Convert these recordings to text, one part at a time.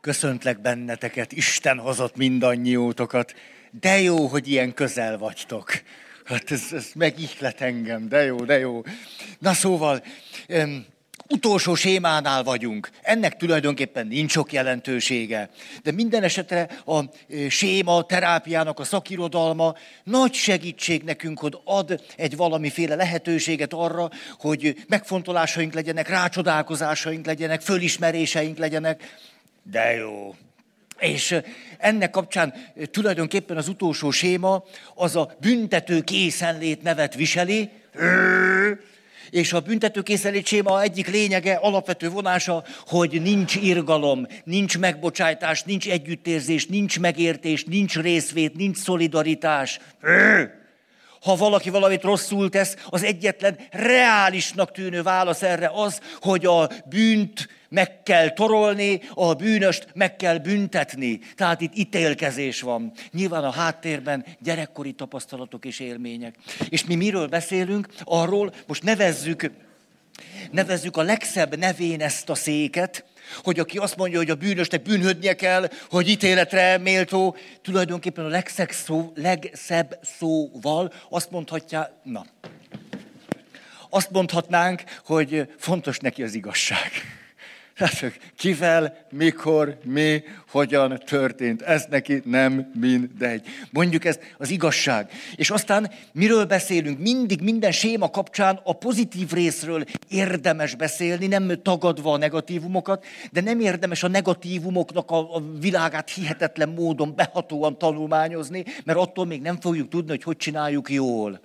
Köszöntlek benneteket, Isten hozott mindannyiótokat. De jó, hogy ilyen közel vagytok. Hát ez, ez megihlet engem, de jó, de jó. Na szóval, um, utolsó sémánál vagyunk. Ennek tulajdonképpen nincs sok jelentősége. De minden esetre a séma terápiának a szakirodalma nagy segítség nekünk, hogy ad egy valamiféle lehetőséget arra, hogy megfontolásaink legyenek, rácsodálkozásaink legyenek, fölismeréseink legyenek. De jó. És ennek kapcsán tulajdonképpen az utolsó séma az a büntető készenlét nevet viseli. És a büntetőkészenlét séma egyik lényege, alapvető vonása, hogy nincs irgalom, nincs megbocsájtás, nincs együttérzés, nincs megértés, nincs részvét, nincs szolidaritás. Ha valaki valamit rosszul tesz, az egyetlen reálisnak tűnő válasz erre az, hogy a bűnt meg kell torolni, a bűnöst meg kell büntetni. Tehát itt ítélkezés van. Nyilván a háttérben gyerekkori tapasztalatok és élmények. És mi miről beszélünk? Arról, most nevezzük, nevezzük a legszebb nevén ezt a széket, hogy aki azt mondja, hogy a bűnösnek bűnhödnie kell, hogy ítéletre méltó, tulajdonképpen a legszebb, szó, legszebb szóval azt mondhatja, na, azt mondhatnánk, hogy fontos neki az igazság. Tehát kivel, mikor, mi, hogyan történt. Ez neki nem mindegy. Mondjuk ez az igazság. És aztán miről beszélünk? Mindig minden séma kapcsán a pozitív részről érdemes beszélni, nem tagadva a negatívumokat, de nem érdemes a negatívumoknak a, a világát hihetetlen módon behatóan tanulmányozni, mert attól még nem fogjuk tudni, hogy hogy csináljuk jól.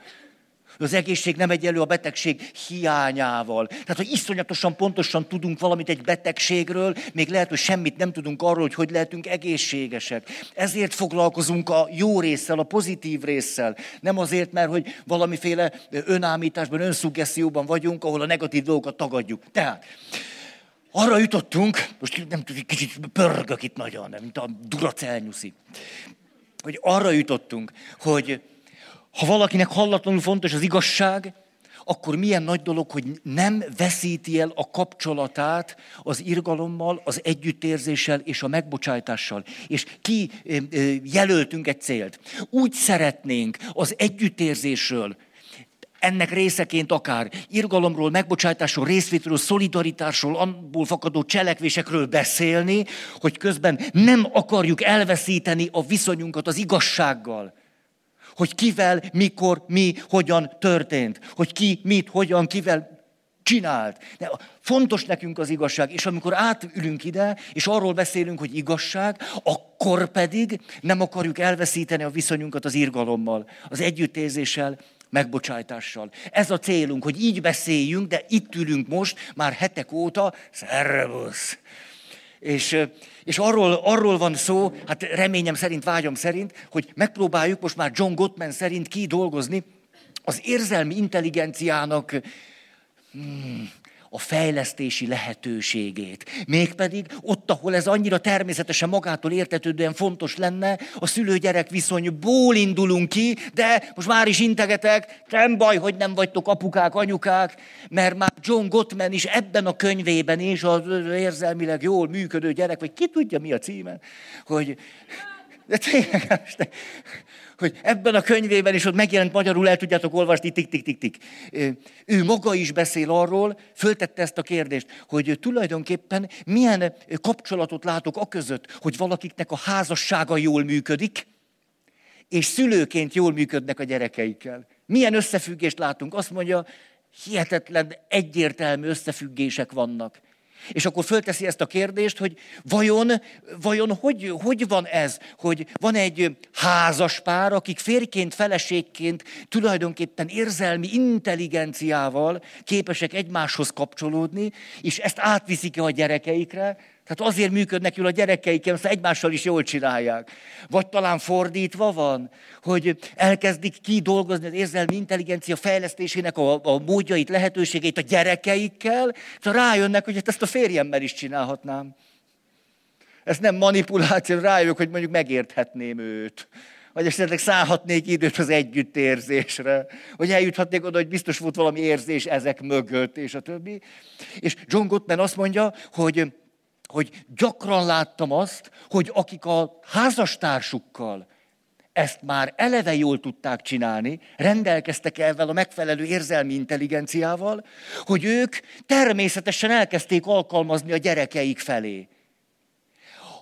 Az egészség nem egyenlő a betegség hiányával. Tehát, hogy iszonyatosan pontosan tudunk valamit egy betegségről, még lehet, hogy semmit nem tudunk arról, hogy hogy lehetünk egészségesek. Ezért foglalkozunk a jó résszel, a pozitív résszel. Nem azért, mert hogy valamiféle önállításban, önszuggesszióban vagyunk, ahol a negatív dolgokat tagadjuk. Tehát, arra jutottunk, most nem tudom, kicsit pörgök itt nagyon, mint a Duracelnyuszi, hogy arra jutottunk, hogy ha valakinek hallatlanul fontos az igazság, akkor milyen nagy dolog, hogy nem veszíti el a kapcsolatát az irgalommal, az együttérzéssel és a megbocsájtással. És ki jelöltünk egy célt. Úgy szeretnénk az együttérzésről, ennek részeként akár irgalomról, megbocsájtásról, részvételről, szolidaritásról, abból fakadó cselekvésekről beszélni, hogy közben nem akarjuk elveszíteni a viszonyunkat az igazsággal hogy kivel, mikor, mi, hogyan történt. Hogy ki, mit, hogyan, kivel csinált. De fontos nekünk az igazság, és amikor átülünk ide, és arról beszélünk, hogy igazság, akkor pedig nem akarjuk elveszíteni a viszonyunkat az irgalommal, az együttérzéssel, megbocsájtással. Ez a célunk, hogy így beszéljünk, de itt ülünk most, már hetek óta, szervusz! És, és arról, arról van szó, hát reményem szerint, vágyam szerint, hogy megpróbáljuk most már John Gottman szerint kidolgozni az érzelmi intelligenciának hmm, a fejlesztési lehetőségét. Mégpedig ott, ahol ez annyira természetesen magától értetődően fontos lenne, a szülő-gyerek viszonyból indulunk ki, de most már is integetek, nem baj, hogy nem vagytok apukák, anyukák, mert már John Gottman is ebben a könyvében is az érzelmileg jól működő gyerek, vagy ki tudja mi a címe, hogy de tényleg, hogy ebben a könyvében is ott megjelent magyarul, el tudjátok olvasni, tik-tik-tik-tik. Ő maga is beszél arról, föltette ezt a kérdést, hogy tulajdonképpen milyen kapcsolatot látok a között, hogy valakiknek a házassága jól működik, és szülőként jól működnek a gyerekeikkel. Milyen összefüggést látunk? Azt mondja, hihetetlen egyértelmű összefüggések vannak. És akkor fölteszi ezt a kérdést, hogy vajon, vajon hogy, hogy van ez, hogy van egy házas pár, akik férként, feleségként tulajdonképpen érzelmi intelligenciával képesek egymáshoz kapcsolódni, és ezt átviszik a gyerekeikre, tehát azért működnek jól a gyerekeik, mert egymással is jól csinálják. Vagy talán fordítva van, hogy elkezdik kidolgozni az érzelmi intelligencia fejlesztésének a, a módjait, lehetőségeit a gyerekeikkel, és rájönnek, hogy ezt a férjemmel is csinálhatnám. Ez nem manipuláció, rájövök, hogy mondjuk megérthetném őt. Vagy esetleg szállhatnék időt az együttérzésre. Vagy eljuthatnék oda, hogy biztos volt valami érzés ezek mögött, és a többi. És John Gottman azt mondja, hogy hogy gyakran láttam azt, hogy akik a házastársukkal ezt már eleve jól tudták csinálni, rendelkeztek ezzel a megfelelő érzelmi intelligenciával, hogy ők természetesen elkezdték alkalmazni a gyerekeik felé.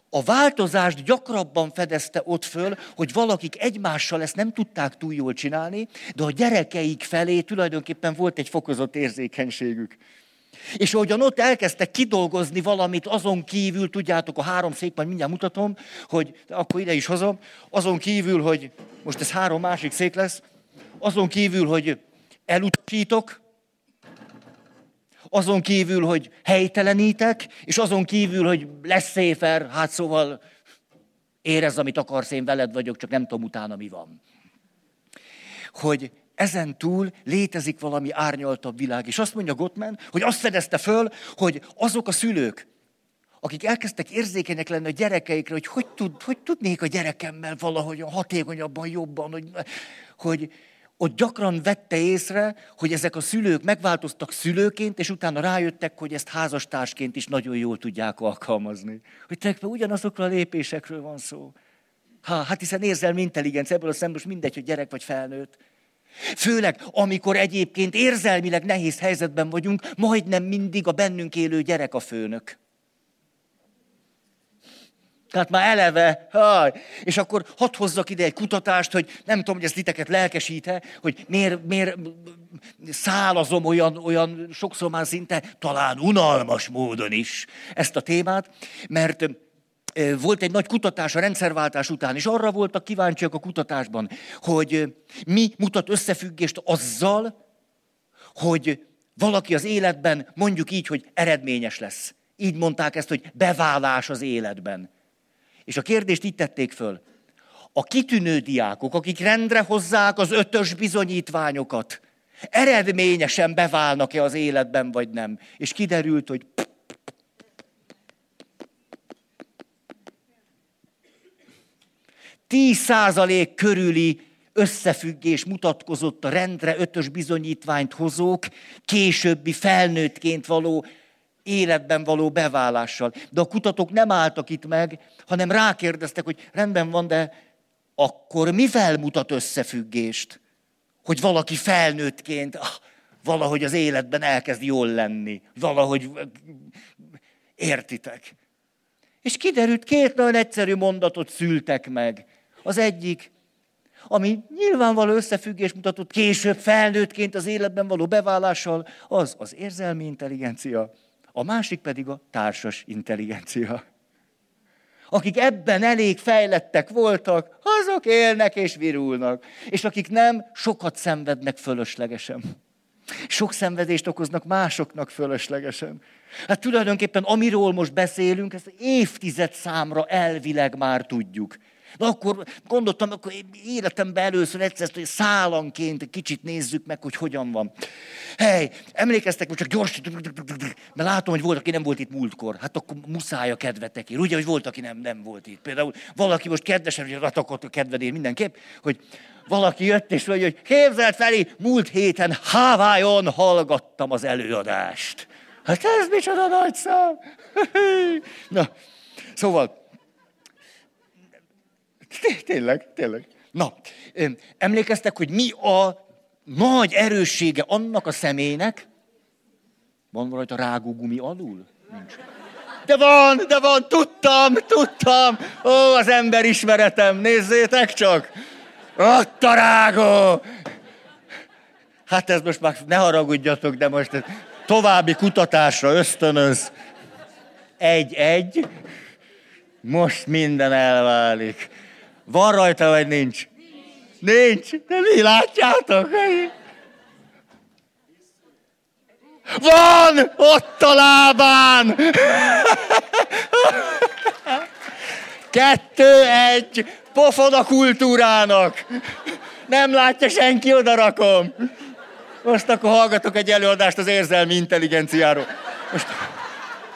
A változást gyakrabban fedezte ott föl, hogy valakik egymással ezt nem tudták túl jól csinálni, de a gyerekeik felé tulajdonképpen volt egy fokozott érzékenységük. És ahogyan ott elkezdtek kidolgozni valamit, azon kívül, tudjátok, a három szék, majd mindjárt mutatom, hogy akkor ide is hozom, azon kívül, hogy most ez három másik szék lesz, azon kívül, hogy elutasítok, azon kívül, hogy helytelenítek, és azon kívül, hogy lesz széfer, hát szóval érezd, amit akarsz, én veled vagyok, csak nem tudom utána mi van. Hogy ezen túl létezik valami árnyaltabb világ. És azt mondja Gottman, hogy azt fedezte föl, hogy azok a szülők, akik elkezdtek érzékenyek lenni a gyerekeikre, hogy hogy, tud, hogy tudnék a gyerekemmel valahogy hatékonyabban, jobban, hogy, hogy ott gyakran vette észre, hogy ezek a szülők megváltoztak szülőként, és utána rájöttek, hogy ezt házastársként is nagyon jól tudják alkalmazni. Hogy tulajdonképpen ugyanazokról a lépésekről van szó. Ha, hát hiszen érzelmi intelligencia, ebből a szemben mindegy, hogy gyerek vagy felnőtt. Főleg, amikor egyébként érzelmileg nehéz helyzetben vagyunk, majdnem mindig a bennünk élő gyerek a főnök. Tehát már eleve, haj, és akkor hadd hozzak ide egy kutatást, hogy nem tudom, hogy ez titeket lelkesít hogy miért, miért szálazom olyan, olyan sokszor már szinte talán unalmas módon is ezt a témát, mert volt egy nagy kutatás a rendszerváltás után, és arra voltak kíváncsiak a kutatásban, hogy mi mutat összefüggést azzal, hogy valaki az életben mondjuk így, hogy eredményes lesz. Így mondták ezt, hogy beválás az életben. És a kérdést így tették föl. A kitűnő diákok, akik rendre hozzák az ötös bizonyítványokat, eredményesen beválnak-e az életben, vagy nem. És kiderült, hogy 10% körüli összefüggés mutatkozott a rendre ötös bizonyítványt hozók későbbi felnőttként való életben való beválással. De a kutatók nem álltak itt meg, hanem rákérdeztek, hogy rendben van, de akkor mivel mutat összefüggést? Hogy valaki felnőttként ah, valahogy az életben elkezd jól lenni. Valahogy értitek. És kiderült, két nagyon egyszerű mondatot szültek meg. Az egyik, ami nyilvánvaló összefüggés mutatott később felnőttként az életben való beválással, az az érzelmi intelligencia, a másik pedig a társas intelligencia. Akik ebben elég fejlettek voltak, azok élnek és virulnak. És akik nem, sokat szenvednek fölöslegesen. Sok szenvedést okoznak másoknak fölöslegesen. Hát tulajdonképpen, amiről most beszélünk, ezt évtized számra elvileg már tudjuk. Na akkor gondoltam, akkor életemben először egyszer hogy szálanként kicsit nézzük meg, hogy hogyan van. Hely, emlékeztek, hogy csak gyors, mert látom, hogy volt, aki nem volt itt múltkor. Hát akkor muszáj a kedvetek ér. Ugye, hogy volt, aki nem, nem volt itt. Például valaki most kedvesen, hogy ratakott a kedvedér mindenképp, hogy valaki jött és mondja, hogy képzelt felé, múlt héten Hawaii-on hallgattam az előadást. Hát ez micsoda nagy szám. Na, szóval, Tényleg, tényleg. Na, emlékeztek, hogy mi a nagy erőssége annak a személynek? Van rajta rágógumi alul? Nincs. De van, de van, tudtam, tudtam. Ó, az ember ismeretem, nézzétek csak. Ott a rágó. Hát ez most már, ne haragudjatok, de most további kutatásra ösztönöz. Egy-egy. Most minden elválik. Van rajta, vagy nincs? Nincs. De mi látjátok? Van! Ott a lábán! Kettő, egy, pofon a kultúrának. Nem látja senki, oda rakom. Most akkor hallgatok egy előadást az érzelmi intelligenciáról. Most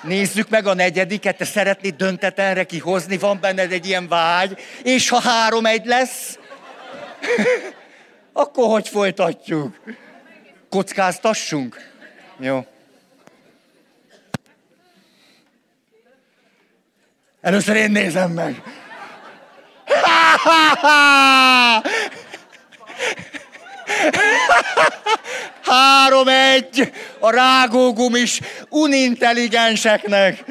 Nézzük meg a negyediket, te szeretnéd döntetenre kihozni, van benned egy ilyen vágy, és ha három egy lesz, akkor hogy folytatjuk? Kockáztassunk? Jó. Először én nézem meg. Három egy a rágógumis unintelligenseknek.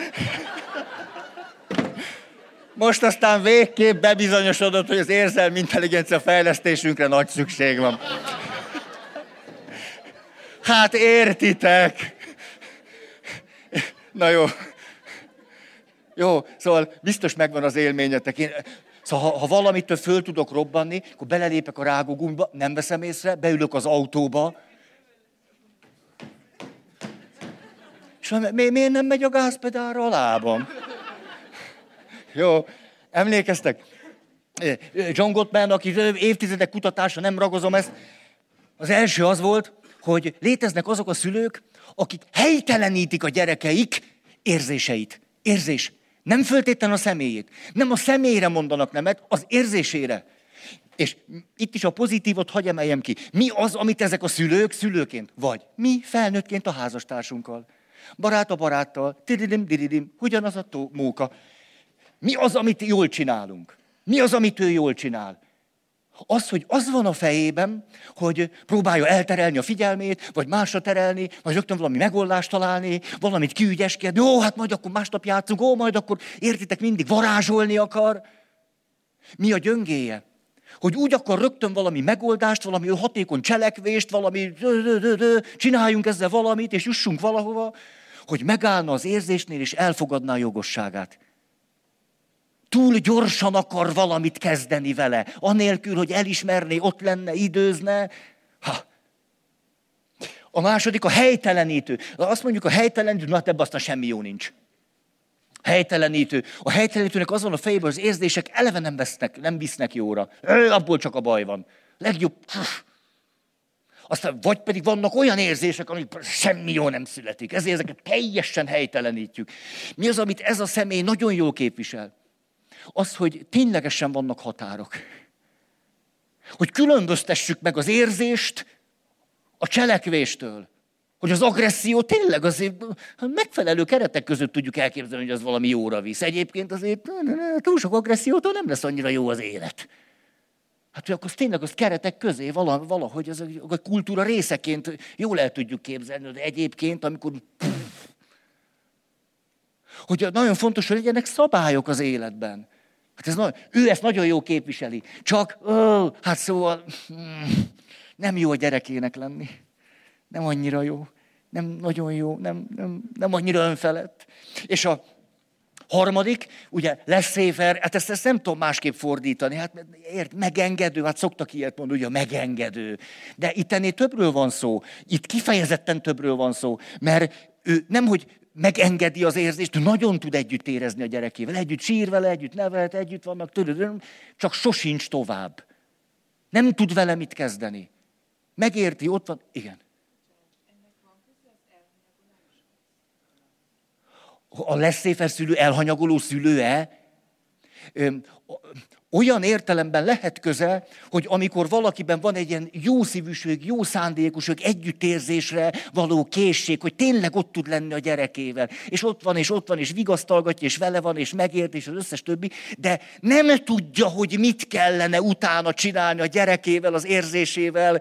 Most aztán végképp bebizonyosodott, hogy az érzelmi intelligencia fejlesztésünkre nagy szükség van. Hát értitek. Na jó. Jó, szóval biztos megvan az élményetek. Én, szóval ha, ha valamitől föl tudok robbanni, akkor belelépek a rágógumba, nem veszem észre, beülök az autóba, és mi, miért nem megy a gázpedálra a lábam? Jó, emlékeztek? John Gottman, aki évtizedek kutatása, nem ragozom ezt, az első az volt, hogy léteznek azok a szülők, akik helytelenítik a gyerekeik érzéseit. Érzés. Nem föltétlenül a személyét. Nem a személyre mondanak nemet, az érzésére. És itt is a pozitívot hagy emeljem ki. Mi az, amit ezek a szülők szülőként, vagy mi felnőttként a házastársunkkal, barát a baráttal, tiridim, diridim, ugyanaz a tó, móka. Mi az, amit jól csinálunk? Mi az, amit ő jól csinál? Az, hogy az van a fejében, hogy próbálja elterelni a figyelmét, vagy másra terelni, vagy rögtön valami megoldást találni, valamit kiügyeskedni, ó, hát majd akkor másnap játszunk, ó, majd akkor értitek, mindig varázsolni akar. Mi a gyöngéje? Hogy úgy akar rögtön valami megoldást, valami hatékony cselekvést, valami csináljunk ezzel valamit, és jussunk valahova, hogy megállna az érzésnél, és elfogadná a jogosságát túl gyorsan akar valamit kezdeni vele, anélkül, hogy elismerné, ott lenne, időzne. Ha. A második a helytelenítő. Azt mondjuk a helytelenítő, na hát ebben aztán semmi jó nincs. Helytelenítő. A helytelenítőnek az van a fejében, az érzések eleve nem, vesznek, nem visznek jóra. Ő, abból csak a baj van. Legjobb. Aztán vagy pedig vannak olyan érzések, amik semmi jó nem születik. Ezért ezeket teljesen helytelenítjük. Mi az, amit ez a személy nagyon jól képvisel? Az, hogy ténylegesen vannak határok. Hogy különböztessük meg az érzést a cselekvéstől. Hogy az agresszió tényleg azért megfelelő keretek között tudjuk elképzelni, hogy az valami jóra visz. Egyébként azért túl sok agressziótól nem lesz annyira jó az élet. Hát, hogy akkor tényleg az keretek közé valahogy az a kultúra részeként jól el tudjuk képzelni, de egyébként, amikor hogy nagyon fontos, hogy legyenek szabályok az életben. Hát ez nagy, ő ezt nagyon jó képviseli. Csak, ó, hát szóval hmm, nem jó a gyerekének lenni. Nem annyira jó. Nem nagyon jó, nem, nem, nem annyira önfelett. És a harmadik, ugye lesz széfer, hát ezt, ezt nem tudom másképp fordítani, hát ért, megengedő, hát szoktak ilyet mondani, ugye megengedő. De itt ennél többről van szó, itt kifejezetten többről van szó, mert ő nem, hogy megengedi az érzést, nagyon tud együtt érezni a gyerekével, együtt sír vele, együtt nevelet, együtt vannak, tudod, csak sosincs tovább. Nem tud vele mit kezdeni. Megérti, ott van, igen. A leszéfer szülő elhanyagoló szülő-e? Olyan értelemben lehet köze, hogy amikor valakiben van egy ilyen jó szívűség, jó szándékosság, együttérzésre való készség, hogy tényleg ott tud lenni a gyerekével, és ott van, és ott van, és vigasztalgatja, és vele van, és megért, és az összes többi, de nem tudja, hogy mit kellene utána csinálni a gyerekével, az érzésével,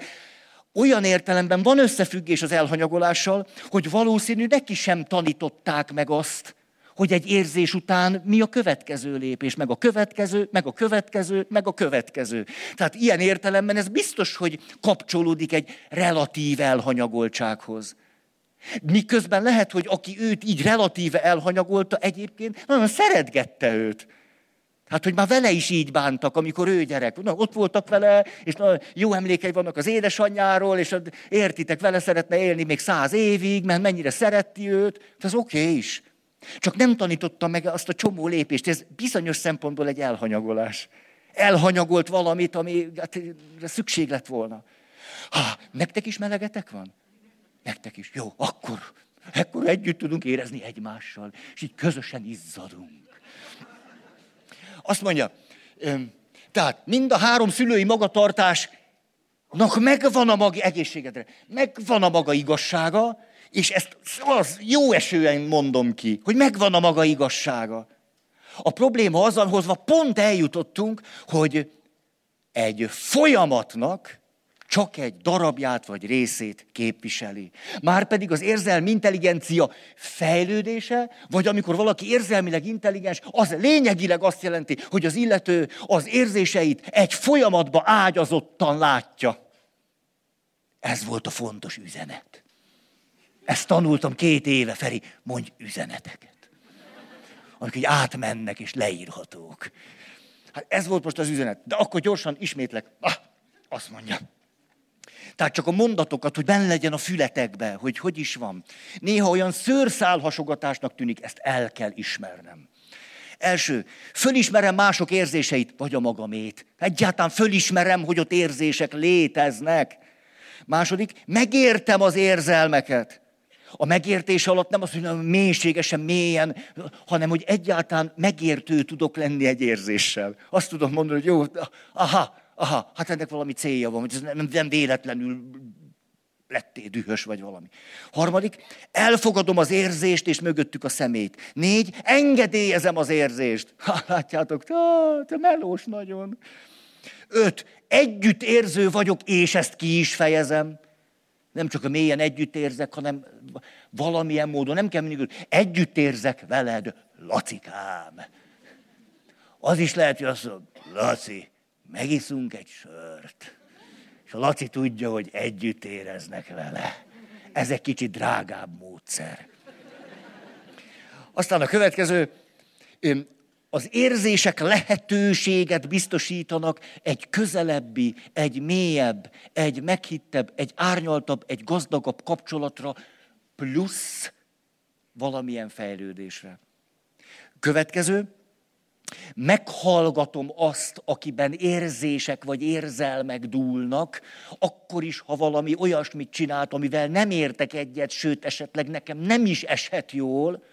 olyan értelemben van összefüggés az elhanyagolással, hogy valószínű neki sem tanították meg azt, hogy egy érzés után mi a következő lépés, meg a következő, meg a következő, meg a következő. Tehát ilyen értelemben ez biztos, hogy kapcsolódik egy relatív elhanyagoltsághoz. Miközben lehet, hogy aki őt így relatíve elhanyagolta, egyébként nagyon szeretgette őt. Hát, hogy már vele is így bántak, amikor ő gyerek. Na, ott voltak vele, és na, jó emlékei vannak az édesanyjáról, és értitek, vele szeretne élni még száz évig, mert mennyire szereti őt. Hát ez oké okay is. Csak nem tanította meg azt a csomó lépést. Ez bizonyos szempontból egy elhanyagolás. Elhanyagolt valamit, ami hát, szükség lett volna. Ha, nektek is melegetek van? Nektek is. Jó, akkor, akkor együtt tudunk érezni egymással, és így közösen izzadunk. Azt mondja, tehát mind a három szülői magatartásnak megvan a maga egészségedre, megvan a maga igazsága, és ezt az jó esően mondom ki, hogy megvan a maga igazsága. A probléma az, hozva pont eljutottunk, hogy egy folyamatnak csak egy darabját vagy részét képviseli. Márpedig az érzelmi intelligencia fejlődése, vagy amikor valaki érzelmileg intelligens, az lényegileg azt jelenti, hogy az illető az érzéseit egy folyamatba ágyazottan látja. Ez volt a fontos üzenet. Ezt tanultam két éve, Feri, mondj üzeneteket. Amik így átmennek és leírhatók. Hát ez volt most az üzenet. De akkor gyorsan ismétlek. Ah, azt mondja. Tehát csak a mondatokat, hogy benne legyen a fületekbe, hogy hogy is van. Néha olyan szőrszálhasogatásnak tűnik, ezt el kell ismernem. Első, fölismerem mások érzéseit, vagy a magamét. Egyáltalán fölismerem, hogy ott érzések léteznek. Második, megértem az érzelmeket. A megértés alatt nem az, hogy mélységesen, mélyen, hanem hogy egyáltalán megértő tudok lenni egy érzéssel. Azt tudom mondani, hogy jó, aha, aha, hát ennek valami célja van, hogy ez nem, nem véletlenül lettél dühös vagy valami. Harmadik, elfogadom az érzést, és mögöttük a szemét. Négy, engedélyezem az érzést. Ha, látjátok, te, te melós nagyon. Öt, együtt érző vagyok, és ezt ki is fejezem. Nem csak a mélyen együtt érzek, hanem valamilyen módon, nem kell mindig, együtt érzek veled, Lacikám. Az is lehet, hogy azt mondja, Laci, megiszunk egy sört. És a Laci tudja, hogy együtt éreznek vele. Ez egy kicsit drágább módszer. Aztán a következő, az érzések lehetőséget biztosítanak egy közelebbi, egy mélyebb, egy meghittebb, egy árnyaltabb, egy gazdagabb kapcsolatra, plusz valamilyen fejlődésre. Következő, meghallgatom azt, akiben érzések vagy érzelmek dúlnak, akkor is, ha valami olyasmit csinált, amivel nem értek egyet, sőt, esetleg nekem nem is eshet jól,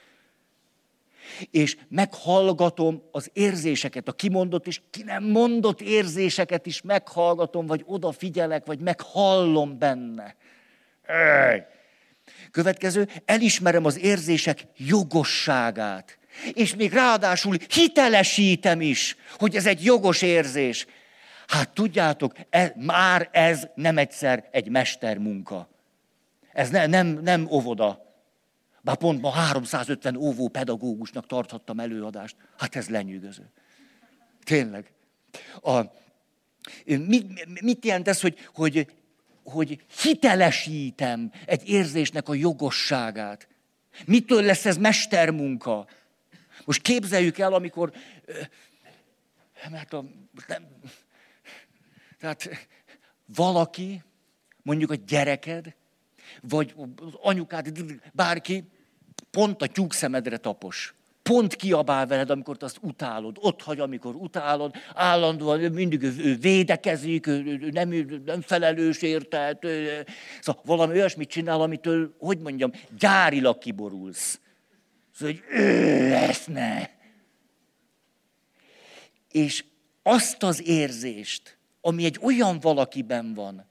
és meghallgatom az érzéseket, a kimondott és ki nem mondott érzéseket is meghallgatom, vagy odafigyelek, vagy meghallom benne. Következő, elismerem az érzések jogosságát. És még ráadásul hitelesítem is, hogy ez egy jogos érzés. Hát tudjátok, ez, már ez nem egyszer egy mestermunka. Ez ne, nem, nem óvoda. Bár pont ma 350 óvó pedagógusnak tarthattam előadást. Hát ez lenyűgöző. Tényleg. A, mit, mit jelent ez, hogy, hogy, hogy hitelesítem egy érzésnek a jogosságát? Mitől lesz ez mestermunka? Most képzeljük el, amikor, mert a, nem, tehát valaki, mondjuk a gyereked, vagy az anyukád, bárki, pont a tyúkszemedre tapos. Pont kiabál veled, amikor te azt utálod. Ott hagy, amikor utálod. Állandóan mindig ő védekezik, ő nem, nem felelős érte. Szóval valami olyasmit csinál, amitől, hogy mondjam, gyárilag kiborulsz. Szóval, hogy ő ezt ne. És azt az érzést, ami egy olyan valakiben van,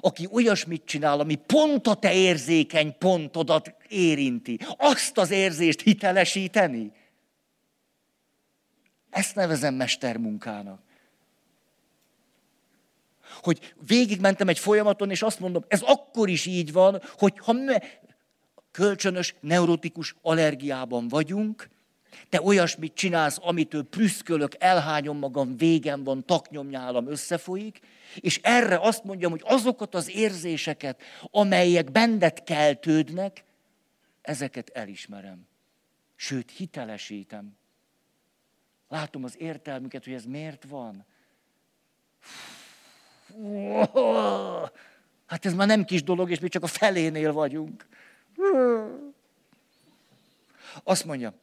aki olyasmit csinál, ami pont a te érzékeny pontodat érinti, azt az érzést hitelesíteni. Ezt nevezem mestermunkának. Hogy végigmentem egy folyamaton, és azt mondom, ez akkor is így van, hogy ha me- kölcsönös neurotikus allergiában vagyunk, te olyasmit csinálsz, amitől prüszkölök, elhányom magam, végem van, taknyomnyálam összefolyik, és erre azt mondjam, hogy azokat az érzéseket, amelyek bendet keltődnek, ezeket elismerem. Sőt, hitelesítem. Látom az értelmüket, hogy ez miért van. Hát ez már nem kis dolog, és mi csak a felénél vagyunk. Azt mondja,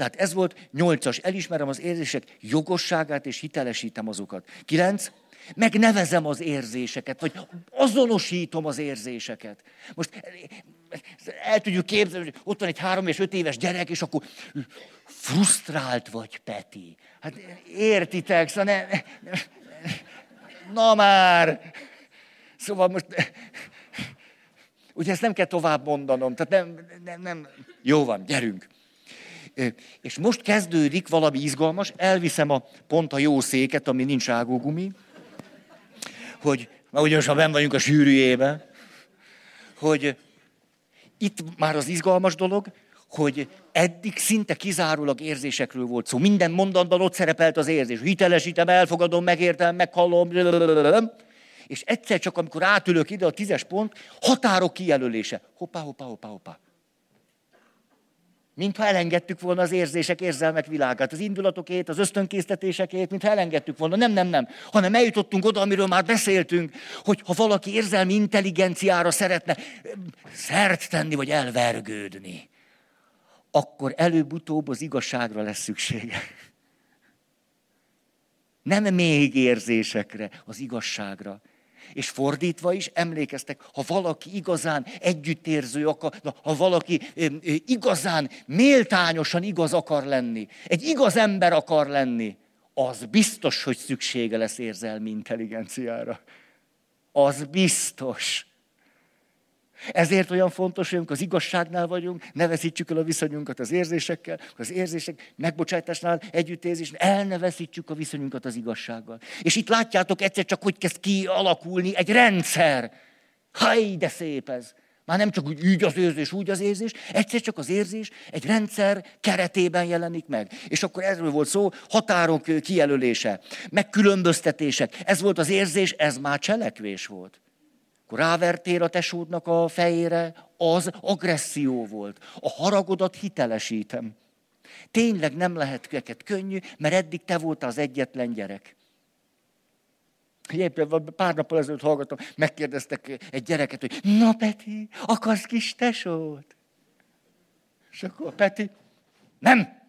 tehát ez volt nyolcas, elismerem az érzések jogosságát, és hitelesítem azokat. Kilenc, megnevezem az érzéseket, vagy azonosítom az érzéseket. Most el tudjuk képzelni, hogy ott van egy három és öt éves gyerek, és akkor frusztrált vagy, Peti. Hát értitek, szóval ne, ne, na már. Szóval most, ugye ezt nem kell tovább mondanom, tehát nem, nem, nem. Jó van, gyerünk. És most kezdődik valami izgalmas, elviszem a pont a jó széket, ami nincs ágógumi, hogy, már ugyanis ha ben vagyunk a sűrűjében, hogy itt már az izgalmas dolog, hogy eddig szinte kizárólag érzésekről volt szó. Minden mondatban ott szerepelt az érzés. Hitelesítem, elfogadom, megértem, meghallom. És egyszer csak, amikor átülök ide a tízes pont, határok kijelölése. Hoppá, hoppá, hoppá, hoppá. Mintha elengedtük volna az érzések, érzelmek világát, az indulatokét, az ösztönkésztetésekét, mintha elengedtük volna. Nem, nem, nem. Hanem eljutottunk oda, amiről már beszéltünk, hogy ha valaki érzelmi intelligenciára szeretne szert tenni, vagy elvergődni, akkor előbb-utóbb az igazságra lesz szüksége. Nem még érzésekre, az igazságra. És fordítva is emlékeztek, ha valaki igazán együttérző akar, ha valaki igazán méltányosan igaz akar lenni, egy igaz ember akar lenni, az biztos, hogy szüksége lesz érzelmi intelligenciára. Az biztos. Ezért olyan fontos, hogy amikor az igazságnál vagyunk, ne veszítsük el a viszonyunkat az érzésekkel, az érzések megbocsátásnál, együttérzésnél, el ne veszítsük a viszonyunkat az igazsággal. És itt látjátok egyszer csak, hogy kezd kialakulni egy rendszer. Haj, de szép ez! Már nem csak úgy, úgy az érzés, úgy az érzés, egyszer csak az érzés egy rendszer keretében jelenik meg. És akkor erről volt szó, határok kijelölése, megkülönböztetések. Ez volt az érzés, ez már cselekvés volt akkor rávertél a tesódnak a fejére, az agresszió volt. A haragodat hitelesítem. Tényleg nem lehet őket könnyű, mert eddig te voltál az egyetlen gyerek. Éppen pár nappal ezelőtt hallgattam, megkérdeztek egy gyereket, hogy na Peti, akarsz kis tesót? És akkor Peti, nem,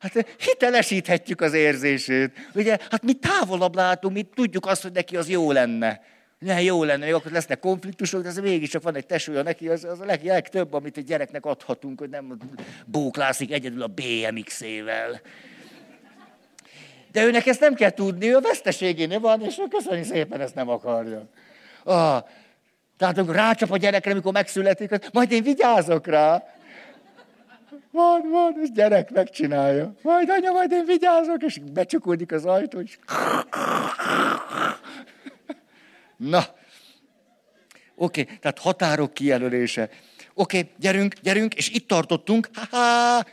Hát hitelesíthetjük az érzését. Ugye, hát mi távolabb látunk, mi tudjuk azt, hogy neki az jó lenne. Ne, jó lenne, jó, akkor lesznek konfliktusok, de ez mégiscsak van egy tesója neki, az, az a leg, legtöbb, amit egy gyereknek adhatunk, hogy nem bóklászik egyedül a BMX-ével. De őnek ezt nem kell tudni, ő a veszteségénél van, és ő köszönjük szépen, ezt nem akarja. Ah, tehát rácsap a gyerekre, amikor megszületik, majd én vigyázok rá. Van, van, ez gyerek megcsinálja. Majd anya, majd én vigyázok, és becsukodik az ajtó, és... Na, oké, okay, tehát határok kijelölése. Oké, okay, gyerünk, gyerünk, és itt tartottunk. Ha-ha,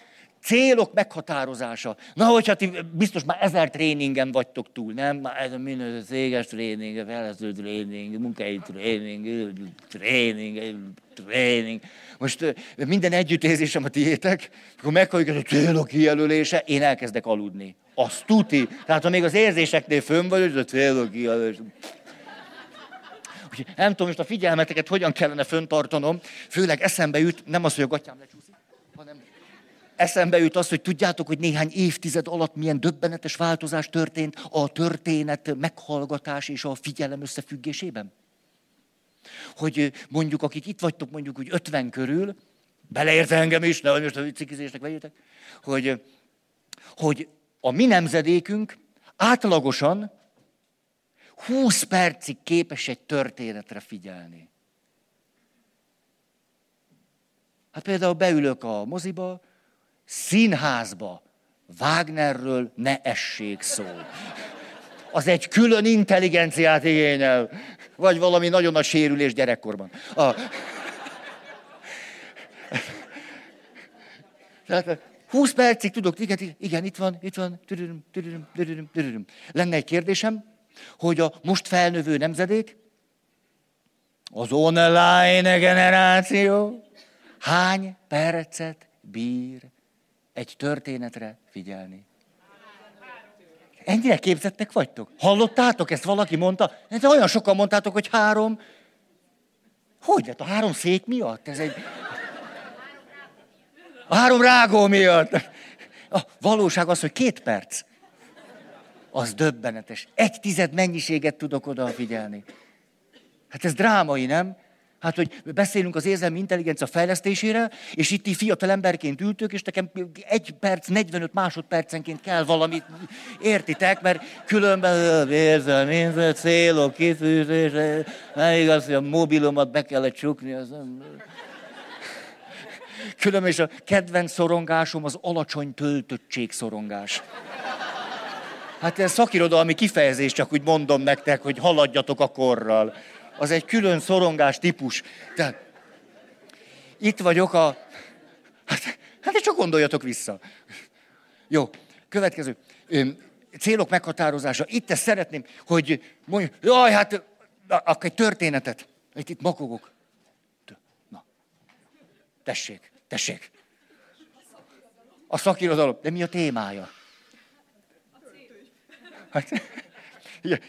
célok meghatározása. Na, hogyha ti biztos már ezer tréningen vagytok túl, nem? Már ez a minden céges tréning, fejlesztő tréning, munkai tréning, tréning, tréning. Most minden együttérzésem a tiétek, akkor meghalljuk ez a célok kijelölése, én elkezdek aludni. Azt tuti. Tehát ha még az érzéseknél fönn vagy, hogy a célok kijelölése. nem tudom most a figyelmeteket hogyan kellene föntartanom, főleg eszembe jut, nem az, hogy a gatyám lecsúszik, eszembe jut az, hogy tudjátok, hogy néhány évtized alatt milyen döbbenetes változás történt a történet meghallgatás és a figyelem összefüggésében? Hogy mondjuk, akik itt vagytok mondjuk úgy 50 körül, beleérte engem is, de most a cikizésnek vegyétek, hogy, hogy a mi nemzedékünk átlagosan 20 percig képes egy történetre figyelni. Hát például beülök a moziba, színházba, Wagnerről ne essék szó. Az egy külön intelligenciát igényel, vagy valami nagyon nagy sérülés gyerekkorban. A... Tehát 20 percig tudok, igen, igen, itt van, itt van, tüdürüm, tüdürüm, tüdürüm, tüdürüm. Lenne egy kérdésem, hogy a most felnövő nemzedék, az online generáció hány percet bír egy történetre figyelni. Ennyire képzettek vagytok? Hallottátok ezt? Valaki mondta? De olyan sokan mondtátok, hogy három. Hogy lett? A három szék miatt? Ez egy... A három rágó miatt. A valóság az, hogy két perc. Az döbbenetes. Egy tized mennyiséget tudok oda figyelni. Hát ez drámai, nem? Hát, hogy beszélünk az érzelmi intelligencia fejlesztésére, és itt fiatal emberként ültök, és nekem egy perc, 45 másodpercenként kell valamit, értitek? Mert különben érzelmi célok, kitűzés, nem igaz, hogy a mobilomat be kellett csukni, az nem... Különben is a kedvenc szorongásom az alacsony töltöttség szorongás. Hát ez szakirodalmi kifejezés, csak úgy mondom nektek, hogy haladjatok a korral. Az egy külön szorongás típus. Tehát itt vagyok a... Hát, hát csak gondoljatok vissza. Jó, következő. Célok meghatározása. Itt ezt szeretném, hogy mondjuk, jaj, hát akkor egy történetet. Itt, itt makogok. Na, tessék, tessék. A szakirodalom. De mi a témája? Hát,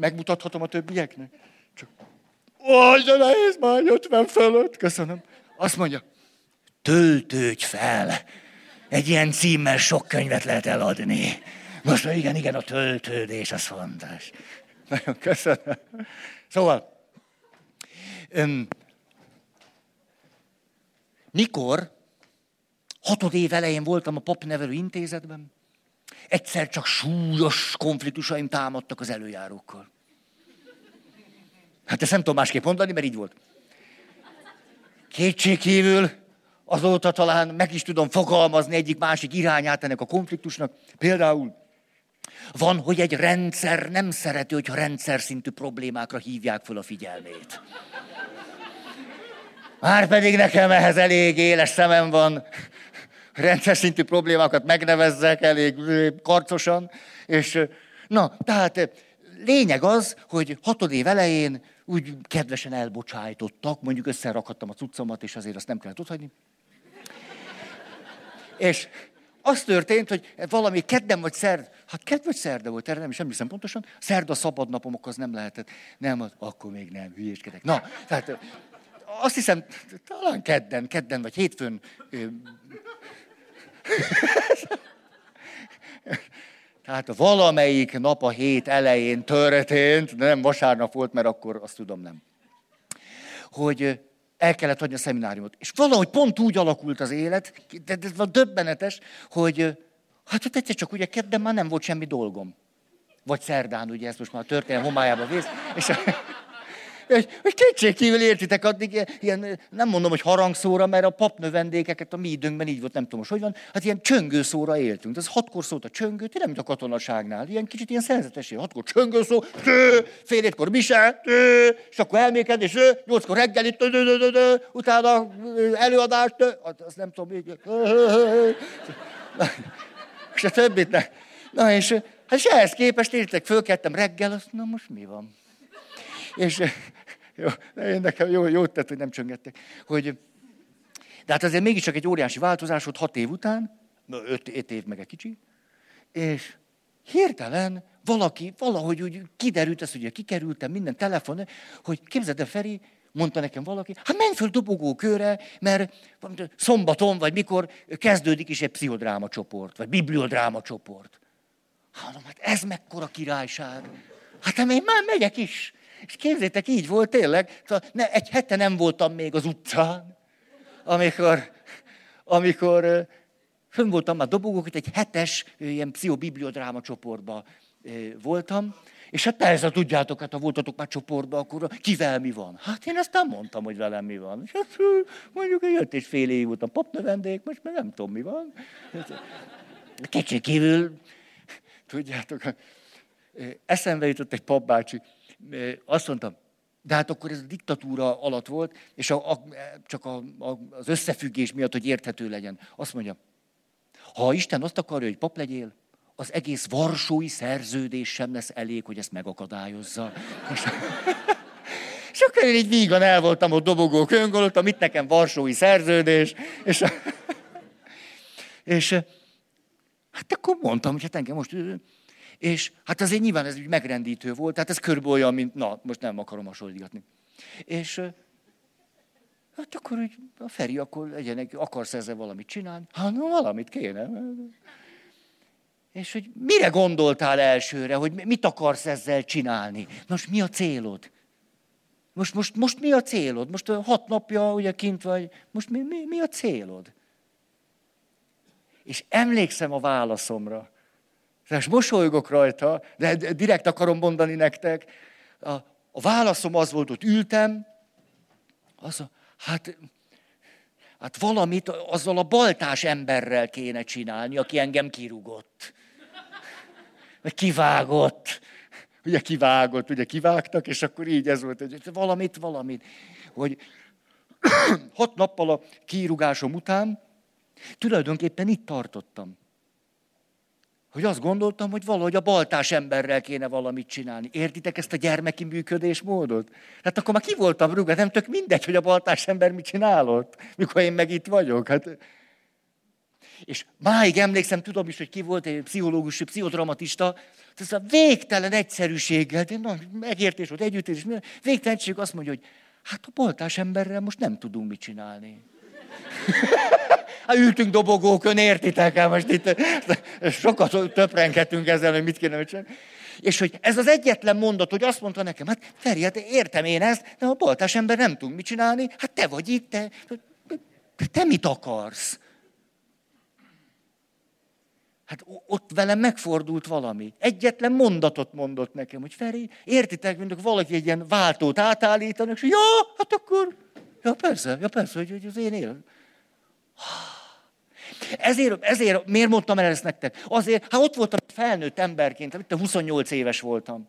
megmutathatom a többieknek? Csak, Ó, de nehéz már 50 fölött. Köszönöm. Azt mondja, töltődj fel. Egy ilyen címmel sok könyvet lehet eladni. Most igen, igen, a töltődés az fontos. Nagyon köszönöm. Szóval, öm, mikor hatod év elején voltam a papnevelő intézetben, egyszer csak súlyos konfliktusaim támadtak az előjárókkal. Hát ezt nem tudom másképp mondani, mert így volt. Kétségkívül azóta talán meg is tudom fogalmazni egyik másik irányát ennek a konfliktusnak. Például van, hogy egy rendszer nem szereti, hogyha rendszer szintű problémákra hívják fel a figyelmét. Márpedig nekem ehhez elég éles szemem van. Rendszer szintű problémákat megnevezzek elég karcosan. És na, tehát lényeg az, hogy hatod év elején úgy kedvesen elbocsájtottak, mondjuk összerakhattam a cuccomat, és azért azt nem kellett otthagyni. És az történt, hogy valami kedden vagy szerd, hát kedd vagy szerda volt, erre nem is emlékszem pontosan, szerda szabad napom, az nem lehetett. Nem, az, akkor még nem, hülyéskedek. Na, tehát azt hiszem, talán kedden, kedden vagy hétfőn. Tehát valamelyik nap a hét elején történt, de nem vasárnap volt, mert akkor azt tudom nem. Hogy el kellett hagyni a szemináriumot. És valahogy pont úgy alakult az élet, de ez van döbbenetes, hogy hát ott egyszer csak ugye kedden már nem volt semmi dolgom. Vagy szerdán, ugye ezt most már a történelem homályába vész. És, hogy kétségkívül értitek, addig ilyen, nem mondom, hogy harangszóra, mert a papnövendékeket a mi időnkben így volt, nem tudom hogy van, hát ilyen csöngőszóra éltünk. Ez hatkor szólt a csöngő, tényleg, mint a katonaságnál. Ilyen kicsit ilyen szerzetesé. Hatkor csöngőszó, fél hétkor mise, és akkor elméked, és nyolckor reggel tő, utána előadást, azt nem tudom, még, és a többit ne. Na és, hát és ehhez képest értek, fölkeltem reggel, azt na most mi van? És jó, nekem jó, jó tett, hogy nem csöngettek. Hogy, de hát azért mégiscsak egy óriási változás volt hat év után, öt, öt év meg egy kicsi, és hirtelen valaki, valahogy úgy kiderült, ez ugye kikerültem minden telefon, hogy képzeld el, Feri, mondta nekem valaki, hát menj föl dobogókőre, mert szombaton, vagy mikor kezdődik is egy pszichodráma csoport, vagy bibliodráma csoport. Hát, hát ez mekkora királyság. Hát én már megyek is. És képzétek, így volt tényleg. Ne, egy hete nem voltam még az utcán, amikor, amikor fönn voltam már dobogók, egy hetes ilyen pszichobibliodráma csoportban voltam, és hát persze, tudjátok, hát ha voltatok már csoportban, akkor kivel mi van? Hát én azt nem mondtam, hogy velem mi van. És hát mondjuk egy öt és fél év voltam papnövendék, most meg nem tudom, mi van. Kicsi kívül, tudjátok, eszembe jutott egy papbácsi, azt mondtam, de hát akkor ez a diktatúra alatt volt, és a, a, csak a, a, az összefüggés miatt, hogy érthető legyen. Azt mondja, ha Isten azt akarja, hogy pap legyél, az egész varsói szerződés sem lesz elég, hogy ezt megakadályozza. És, akkor én így vígan el voltam ott dobogó köngolottam, itt nekem varsói szerződés, és, és hát akkor mondtam, hogy hát engem most és hát azért nyilván ez úgy megrendítő volt, tehát ez körülbelül olyan, mint, na, most nem akarom hasonlítani. És hát akkor úgy, a Feri, akkor legyenek, akarsz ezzel valamit csinálni? Hát no, valamit kéne. És hogy mire gondoltál elsőre, hogy mit akarsz ezzel csinálni? Most mi a célod? Most, most, most mi a célod? Most hat napja ugye kint vagy, most mi, mi, mi a célod? És emlékszem a válaszomra. És mosolygok rajta, de direkt akarom mondani nektek. A, a válaszom az volt, hogy ültem, az a, hát, hát valamit azzal a baltás emberrel kéne csinálni, aki engem kirugott. Vagy kivágott. Ugye kivágott, ugye kivágtak, és akkor így ez volt, hogy valamit, valamit. Hogy hat nappal a kirugásom után tulajdonképpen itt tartottam hogy azt gondoltam, hogy valahogy a baltás emberrel kéne valamit csinálni. Értitek ezt a gyermeki működésmódot? Hát akkor már ki voltam rúgva, nem tök mindegy, hogy a baltás ember mit csinálott, mikor én meg itt vagyok. Hát... És máig emlékszem, tudom is, hogy ki volt egy pszichológus, pszichodramatista, ez a végtelen egyszerűséggel, de na, megértés volt, együttés, végtelen azt mondja, hogy hát a baltás emberrel most nem tudunk mit csinálni. Hát ültünk dobogókön, értitek el, most itt sokat töprenghetünk ezzel, hogy mit kéne csinálni. És hogy ez az egyetlen mondat, hogy azt mondta nekem, hát Feri, hát értem én ezt, de a baltás ember nem tud mit csinálni, hát te vagy itt, te, te mit akarsz? Hát ott velem megfordult valami. Egyetlen mondatot mondott nekem, hogy Feri, értitek, mint valaki egy ilyen váltót átállítanak, és ja, hát akkor, ja persze, ja persze, hogy, hogy az én élet. Ezért, ezért, miért mondtam el ezt nektek? Azért, hát ott voltam felnőtt emberként, itt 28 éves voltam.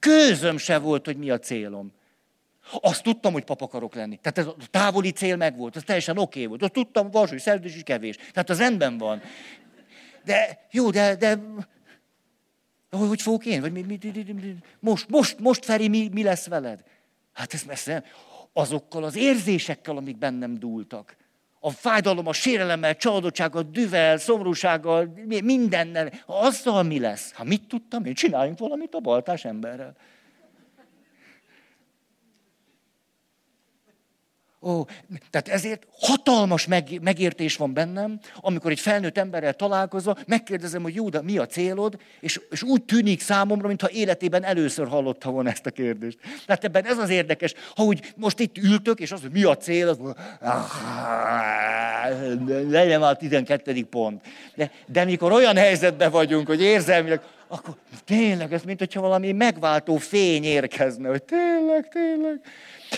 Gőzöm se volt, hogy mi a célom. Azt tudtam, hogy pap akarok lenni. Tehát ez a távoli cél megvolt, ez teljesen oké okay volt. Azt tudtam, hogy szerződés is kevés. Tehát az rendben van. De jó, de, de hogy, hogy fogok én? Vagy mi, mi, mi, mi, most, most, most, Feri, mi, mi lesz veled? Hát ez messze azokkal az érzésekkel, amik bennem dúltak a fájdalom, a sérelemmel, csalódottsággal, düvel, szomorúsággal, mindennel. Azzal mi lesz? Hát mit tudtam én? Csináljunk valamit a baltás emberrel. Ó, tehát ezért hatalmas meg, megértés van bennem, amikor egy felnőtt emberrel találkozva, megkérdezem, hogy jó, de mi a célod, és, és úgy tűnik számomra, mintha életében először hallotta volna ezt a kérdést. Tehát ebben ez az érdekes, ha úgy most itt ültök, és az, hogy mi a cél, az legyen már a 12. pont. De, de mikor olyan helyzetben vagyunk, hogy érzelmileg, akkor tényleg ez, mint hogyha valami megváltó fény érkezne, hogy tényleg, tényleg.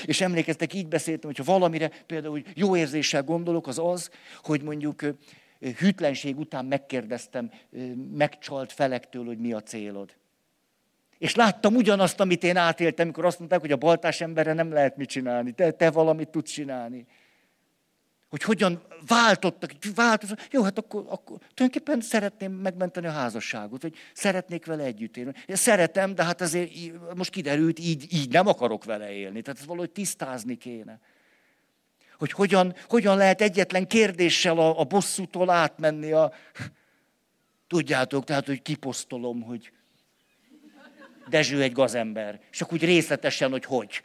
És emlékeztek, így beszéltem, hogyha valamire például hogy jó érzéssel gondolok, az az, hogy mondjuk hűtlenség után megkérdeztem megcsalt felektől, hogy mi a célod. És láttam ugyanazt, amit én átéltem, amikor azt mondták, hogy a baltás emberre nem lehet mit csinálni, te, te valamit tudsz csinálni hogy hogyan váltottak, változtak. Jó, hát akkor, akkor tulajdonképpen szeretném megmenteni a házasságot, vagy szeretnék vele együtt élni. Szeretem, de hát azért most kiderült, így, így nem akarok vele élni. Tehát ezt valahogy tisztázni kéne. Hogy hogyan, hogyan lehet egyetlen kérdéssel a, a bosszútól átmenni a... Tudjátok, tehát, hogy kiposztolom, hogy Dezső egy gazember. És akkor úgy részletesen, hogy hogy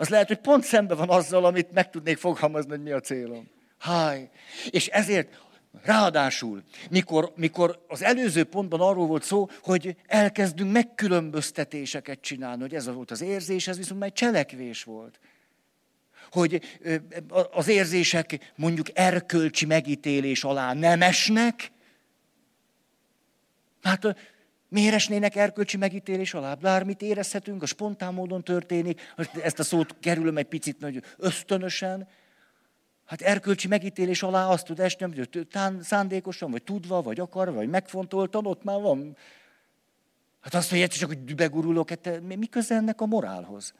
az lehet, hogy pont szembe van azzal, amit meg tudnék fogalmazni, hogy mi a célom. Háj. És ezért Ráadásul, mikor, mikor az előző pontban arról volt szó, hogy elkezdünk megkülönböztetéseket csinálni, hogy ez volt az érzés, ez viszont már cselekvés volt. Hogy az érzések mondjuk erkölcsi megítélés alá nem esnek, hát Miért esnének erkölcsi megítélés alá? Bármit érezhetünk, a spontán módon történik, ezt a szót kerülöm egy picit nagy ösztönösen. Hát erkölcsi megítélés alá azt tud esni, hogy szándékosan, vagy tudva, vagy akarva, vagy megfontoltan, ott már van. Hát azt mondja, csak hogy dübegurulok, hát mi köze ennek a morálhoz?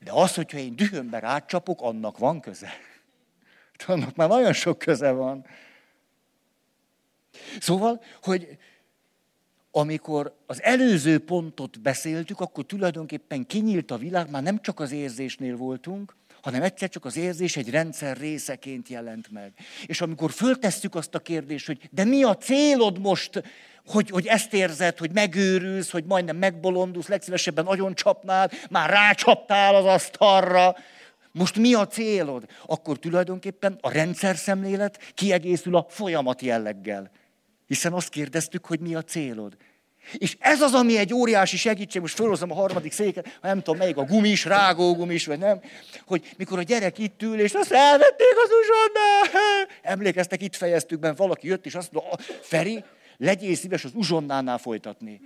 De az, hogyha én dühömbe rácsapok, annak van köze. Annak már nagyon sok köze van. Szóval, hogy amikor az előző pontot beszéltük, akkor tulajdonképpen kinyílt a világ, már nem csak az érzésnél voltunk, hanem egyszer csak az érzés egy rendszer részeként jelent meg. És amikor föltesszük azt a kérdést, hogy de mi a célod most, hogy, hogy ezt érzed, hogy megőrülsz, hogy majdnem megbolondulsz, legszívesebben nagyon csapnál, már rácsaptál az asztalra, most mi a célod? Akkor tulajdonképpen a rendszer szemlélet kiegészül a folyamat jelleggel. Hiszen azt kérdeztük, hogy mi a célod. És ez az, ami egy óriási segítség, most felhozom a harmadik széket, nem tudom melyik, a gumis, rágógumis, vagy nem, hogy mikor a gyerek itt ül, és azt elvették az uzsonnál. Emlékeztek, itt fejeztük be, valaki jött, és azt mondta, Feri, legyél szíves az uzsonnánál folytatni.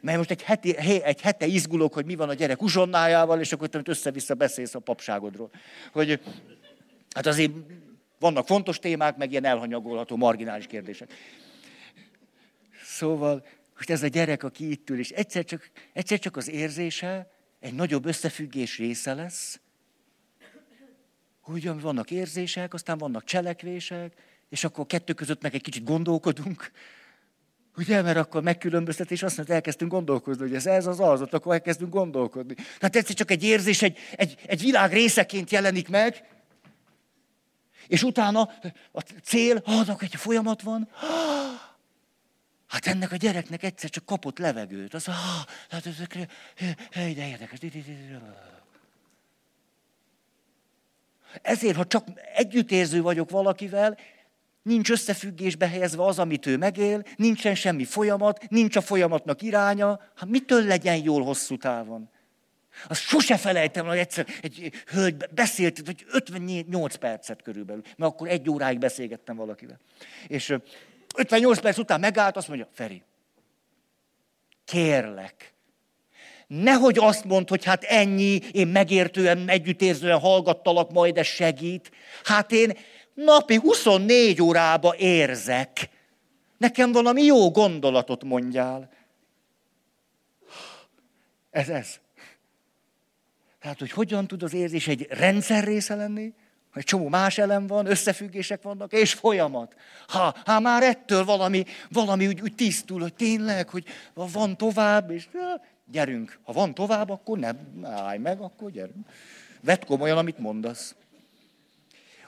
Mert most egy, heti, egy hete izgulok, hogy mi van a gyerek uzsonnájával, és akkor te össze-vissza beszélsz a papságodról. Hogy, hát azért vannak fontos témák, meg ilyen elhanyagolható, marginális kérdések. Szóval, hogy ez a gyerek, aki itt ül, és egyszer csak, egyszer csak az érzése egy nagyobb összefüggés része lesz, hogy vannak érzések, aztán vannak cselekvések, és akkor kettő között meg egy kicsit gondolkodunk, Ugye, mert akkor megkülönböztetés, azt mondja, elkezdtünk gondolkozni, hogy ez, ez az az, ott akkor elkezdünk gondolkodni. Tehát egyszer csak egy érzés, egy, egy, egy világ részeként jelenik meg, és utána a cél, ha egy folyamat van, hát ennek a gyereknek egyszer csak kapott levegőt. Az, hát ez, de érdekes. Ezért, ha csak együttérző vagyok valakivel, nincs összefüggésbe helyezve az, amit ő megél, nincsen semmi folyamat, nincs a folyamatnak iránya, hát mitől legyen jól hosszú távon? Azt sose felejtem, hogy egyszer egy hölgy beszélt, vagy 58 percet körülbelül, mert akkor egy óráig beszélgettem valakivel. És 58 perc után megállt, azt mondja, Feri, kérlek, nehogy azt mondd, hogy hát ennyi, én megértően, együttérzően hallgattalak, majd ez segít. Hát én napi 24 órába érzek. Nekem valami jó gondolatot mondjál. Ez ez. Tehát, hogy hogyan tud az érzés egy rendszer része lenni, egy csomó más elem van, összefüggések vannak, és folyamat. Ha, ha már ettől valami, valami úgy, úgy tisztul, hogy tényleg, hogy van tovább, és gyerünk. Ha van tovább, akkor nem, állj meg, akkor gyerünk. Vedd komolyan, amit mondasz.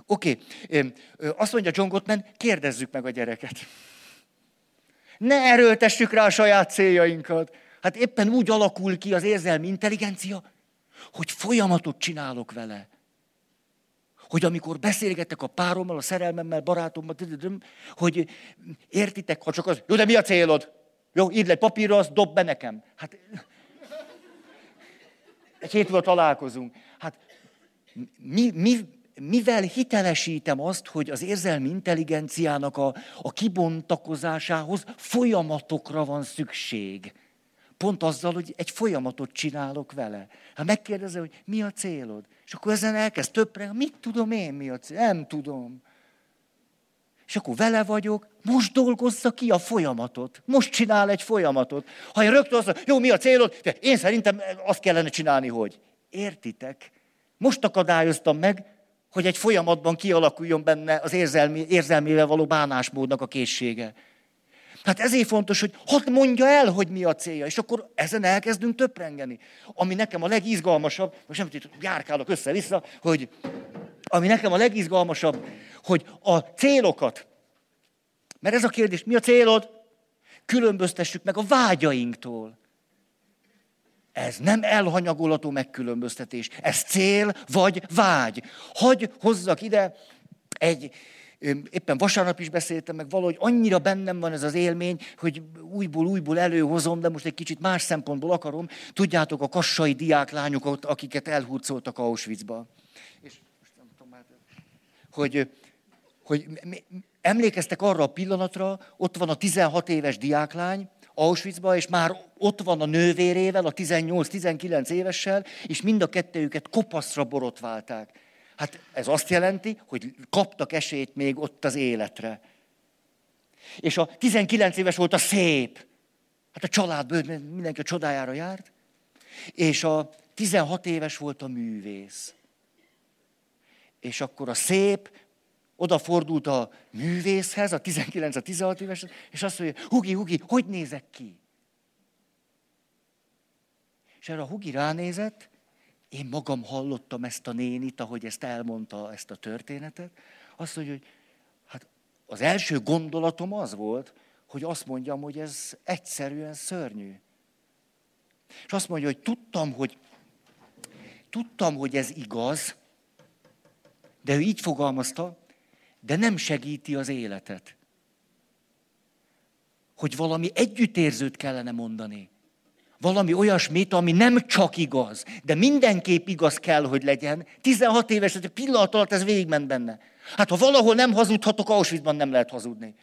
Oké, okay. azt mondja John Gottman, kérdezzük meg a gyereket. Ne erőltessük rá a saját céljainkat. Hát éppen úgy alakul ki az érzelmi intelligencia, hogy folyamatot csinálok vele. Hogy amikor beszélgetek a párommal, a szerelmemmel, barátommal, hogy értitek, ha csak az, jó, de mi a célod? Jó, írd le papírra, azt dob be nekem. Hát egy hét múlva találkozunk. Hát mi, mi, mivel hitelesítem azt, hogy az érzelmi intelligenciának a, a kibontakozásához folyamatokra van szükség. Pont azzal, hogy egy folyamatot csinálok vele. Hát megkérdezem, hogy mi a célod? És akkor ezen elkezd többre, mit tudom én, mi a cél? Nem tudom. És akkor vele vagyok, most dolgozza ki a folyamatot. Most csinál egy folyamatot. Ha én rögtön azt jó, mi a célod? De én szerintem azt kellene csinálni, hogy. Értitek? Most akadályoztam meg, hogy egy folyamatban kialakuljon benne az érzelmi, érzelmével való bánásmódnak a készsége. Hát ezért fontos, hogy hadd mondja el, hogy mi a célja, és akkor ezen elkezdünk töprengeni. Ami nekem a legizgalmasabb, most nem tudom, járkálok össze-vissza, hogy ami nekem a legizgalmasabb, hogy a célokat, mert ez a kérdés, mi a célod? Különböztessük meg a vágyainktól. Ez nem elhanyagolható megkülönböztetés. Ez cél vagy vágy. Hagy hozzak ide egy, éppen vasárnap is beszéltem, meg valahogy annyira bennem van ez az élmény, hogy újból, újból előhozom, de most egy kicsit más szempontból akarom. Tudjátok, a kassai diáklányokat, akiket elhurcoltak Auschwitzba. És most nem tudom már, hogy, hogy emlékeztek arra a pillanatra, ott van a 16 éves diáklány, Auschwitzba, és már ott van a nővérével, a 18-19 évessel, és mind a kettőjüket kopaszra borotválták. Hát ez azt jelenti, hogy kaptak esélyt még ott az életre. És a 19 éves volt a szép. Hát a családból mindenki a csodájára járt. És a 16 éves volt a művész. És akkor a szép odafordult a művészhez, a 19, a 16 éves, és azt mondja, Hugi, Hugi, hogy nézek ki? És erre a Hugi ránézett, én magam hallottam ezt a nénit, ahogy ezt elmondta, ezt a történetet. Azt mondja, hogy hát az első gondolatom az volt, hogy azt mondjam, hogy ez egyszerűen szörnyű. És azt mondja, hogy tudtam, hogy tudtam, hogy ez igaz, de ő így fogalmazta, de nem segíti az életet. Hogy valami együttérzőt kellene mondani. Valami olyasmit, ami nem csak igaz, de mindenképp igaz kell, hogy legyen. 16 éves, egy pillanat alatt ez végigment benne. Hát ha valahol nem hazudhatok, Auschwitzban nem lehet hazudni.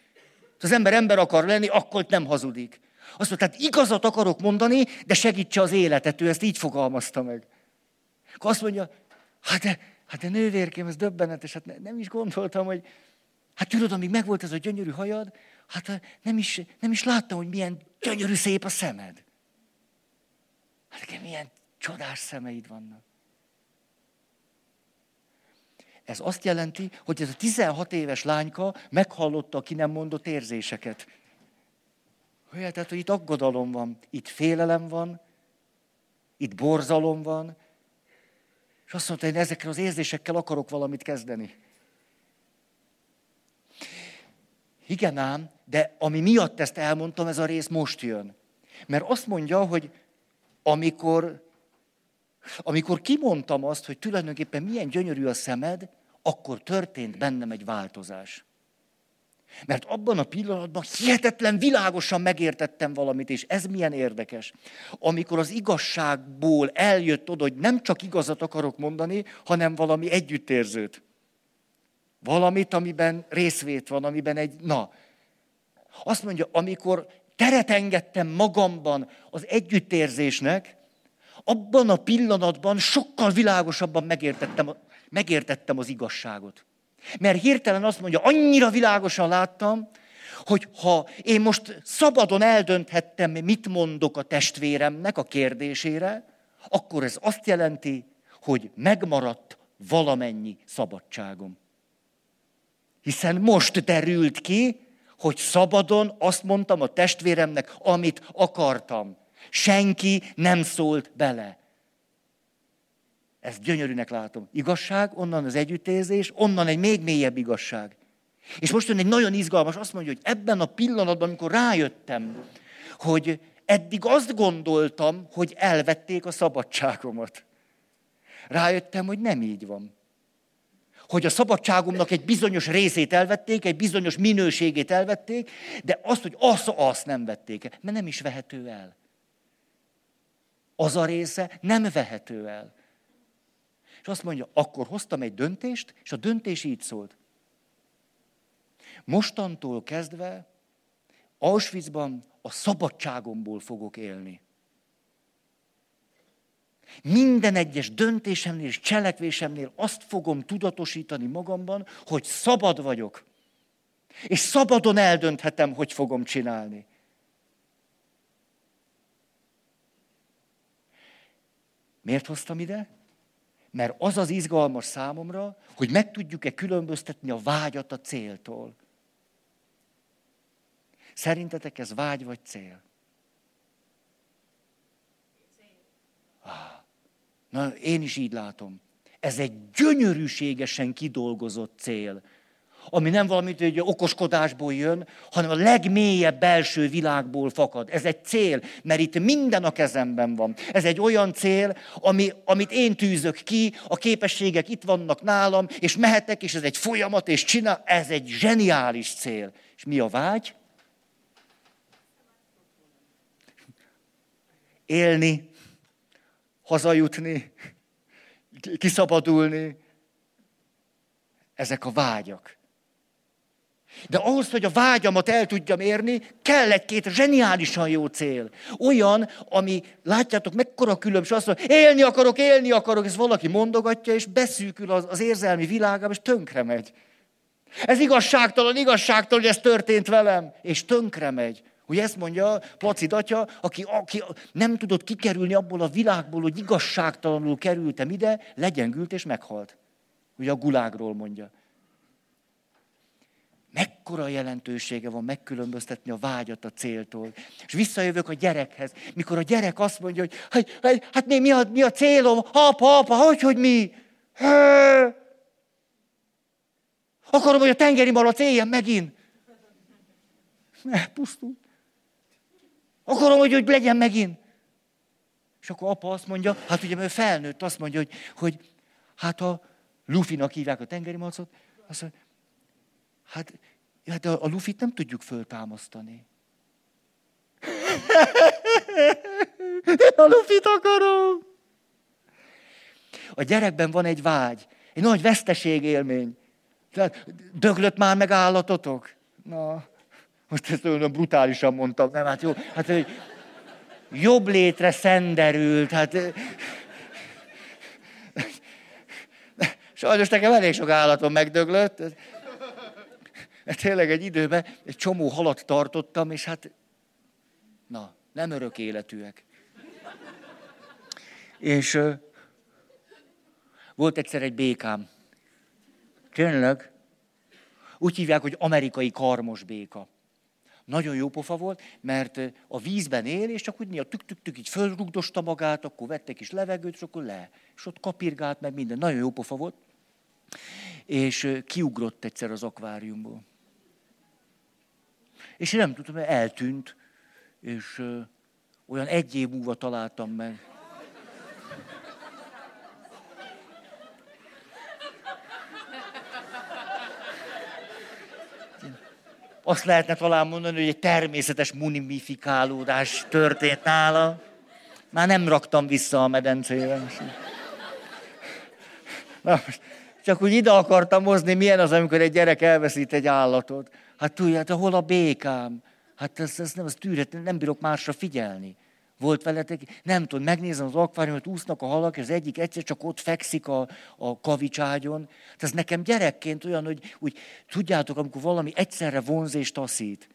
Ha az ember ember akar lenni, akkor nem hazudik. Azt mondta, tehát igazat akarok mondani, de segítse az életet. Ő ezt így fogalmazta meg. Akkor azt mondja, hát de, hát de nővérkém, ez döbbenetes, hát ne, nem is gondoltam, hogy, hát tudod, amíg megvolt ez a gyönyörű hajad, hát nem is, nem is láttam, hogy milyen gyönyörű szép a szemed. Hát nekem milyen csodás szemeid vannak. Ez azt jelenti, hogy ez a 16 éves lányka meghallotta a ki nem mondott érzéseket. Olyan, tehát, hogy itt aggodalom van, itt félelem van, itt borzalom van, és azt mondta, hogy ezekkel az érzésekkel akarok valamit kezdeni. Igen ám, de ami miatt ezt elmondtam, ez a rész most jön. Mert azt mondja, hogy amikor, amikor kimondtam azt, hogy tulajdonképpen milyen gyönyörű a szemed, akkor történt bennem egy változás. Mert abban a pillanatban hihetetlen világosan megértettem valamit, és ez milyen érdekes. Amikor az igazságból eljött oda, hogy nem csak igazat akarok mondani, hanem valami együttérzőt. Valamit, amiben részvét van, amiben egy, na. Azt mondja, amikor teret engedtem magamban az együttérzésnek, abban a pillanatban sokkal világosabban megértettem, megértettem az igazságot. Mert hirtelen azt mondja, annyira világosan láttam, hogy ha én most szabadon eldönthettem, mit mondok a testvéremnek a kérdésére, akkor ez azt jelenti, hogy megmaradt valamennyi szabadságom. Hiszen most derült ki, hogy szabadon azt mondtam a testvéremnek, amit akartam. Senki nem szólt bele. Ezt gyönyörűnek látom. Igazság, onnan az együttérzés, onnan egy még mélyebb igazság. És most jön egy nagyon izgalmas, azt mondja, hogy ebben a pillanatban, amikor rájöttem, hogy eddig azt gondoltam, hogy elvették a szabadságomat. Rájöttem, hogy nem így van. Hogy a szabadságomnak egy bizonyos részét elvették, egy bizonyos minőségét elvették, de azt, hogy azt, azt nem vették el, mert nem is vehető el. Az a része nem vehető el. És azt mondja, akkor hoztam egy döntést, és a döntés így szólt. Mostantól kezdve Auschwitzban a szabadságomból fogok élni. Minden egyes döntésemnél és cselekvésemnél azt fogom tudatosítani magamban, hogy szabad vagyok. És szabadon eldönthetem, hogy fogom csinálni. Miért hoztam ide? Mert az az izgalmas számomra, hogy meg tudjuk-e különböztetni a vágyat a céltól. Szerintetek ez vágy vagy cél? Ah, na, én is így látom. Ez egy gyönyörűségesen kidolgozott cél ami nem valami hogy okoskodásból jön, hanem a legmélyebb belső világból fakad. Ez egy cél, mert itt minden a kezemben van. Ez egy olyan cél, ami, amit én tűzök ki, a képességek itt vannak nálam, és mehetek, és ez egy folyamat, és csinál. Ez egy zseniális cél. És mi a vágy? Élni, hazajutni, kiszabadulni. Ezek a vágyak. De ahhoz, hogy a vágyamat el tudjam érni, kell egy-két zseniálisan jó cél. Olyan, ami, látjátok, mekkora különbség, azt mondja, élni akarok, élni akarok, ez valaki mondogatja, és beszűkül az, az érzelmi világám, és tönkre megy. Ez igazságtalan, igazságtalan, hogy ez történt velem, és tönkre megy. Ugye ezt mondja Placid atya, aki, aki nem tudott kikerülni abból a világból, hogy igazságtalanul kerültem ide, legyengült és meghalt. Ugye a gulágról mondja. Mekkora jelentősége van megkülönböztetni a vágyat a céltól. És visszajövök a gyerekhez. Mikor a gyerek azt mondja, hogy, hát mi, mi, a, mi a célom? Apa, apa, hogy, hogy mi? Hő! Akarom, hogy a tengeri malac éljen megint. Ne, pusztul. Akarom, hogy, hogy legyen megint. És akkor apa azt mondja, hát ugye, mert felnőtt, azt mondja, hogy, hogy hát a Lufinak hívják a tengeri malacot, azt mondja, Hát, hát a, a lufit nem tudjuk föltámasztani. a lufit akarom. A gyerekben van egy vágy, egy nagy veszteség élmény. Tehát döglött már meg állatotok? Na, Most ezt olyan brutálisan mondtam, nem? Hát jó, hát hogy jobb létre szenderült, hát... Sajnos nekem elég sok állatom megdöglött. Mert tényleg egy időben egy csomó halat tartottam, és hát, na, nem örök életűek. És volt egyszer egy békám. Tényleg? Úgy hívják, hogy amerikai karmos béka. Nagyon jó pofa volt, mert a vízben él, és csak úgy mi a tük-tük-tük így fölrugdosta magát, akkor vette kis levegőt, és akkor le. És ott kapirgált meg minden. Nagyon jó pofa volt. És kiugrott egyszer az akváriumból. És én nem tudtam, mert eltűnt, és olyan egy év múlva találtam meg. Azt lehetne talán mondani, hogy egy természetes mumifikálódás történt nála. Már nem raktam vissza a medencébe. Na, csak úgy ide akartam hozni, milyen az, amikor egy gyerek elveszít egy állatot. Hát tudjátok, hát hol a békám? Hát ez, ez nem, ez tűret, nem bírok másra figyelni. Volt veletek, nem tudom, megnézem az akváriumot, úsznak a halak, és az egyik egyszer csak ott fekszik a, a kavicságyon. Hát ez nekem gyerekként olyan, hogy úgy, tudjátok, amikor valami egyszerre vonz és taszít,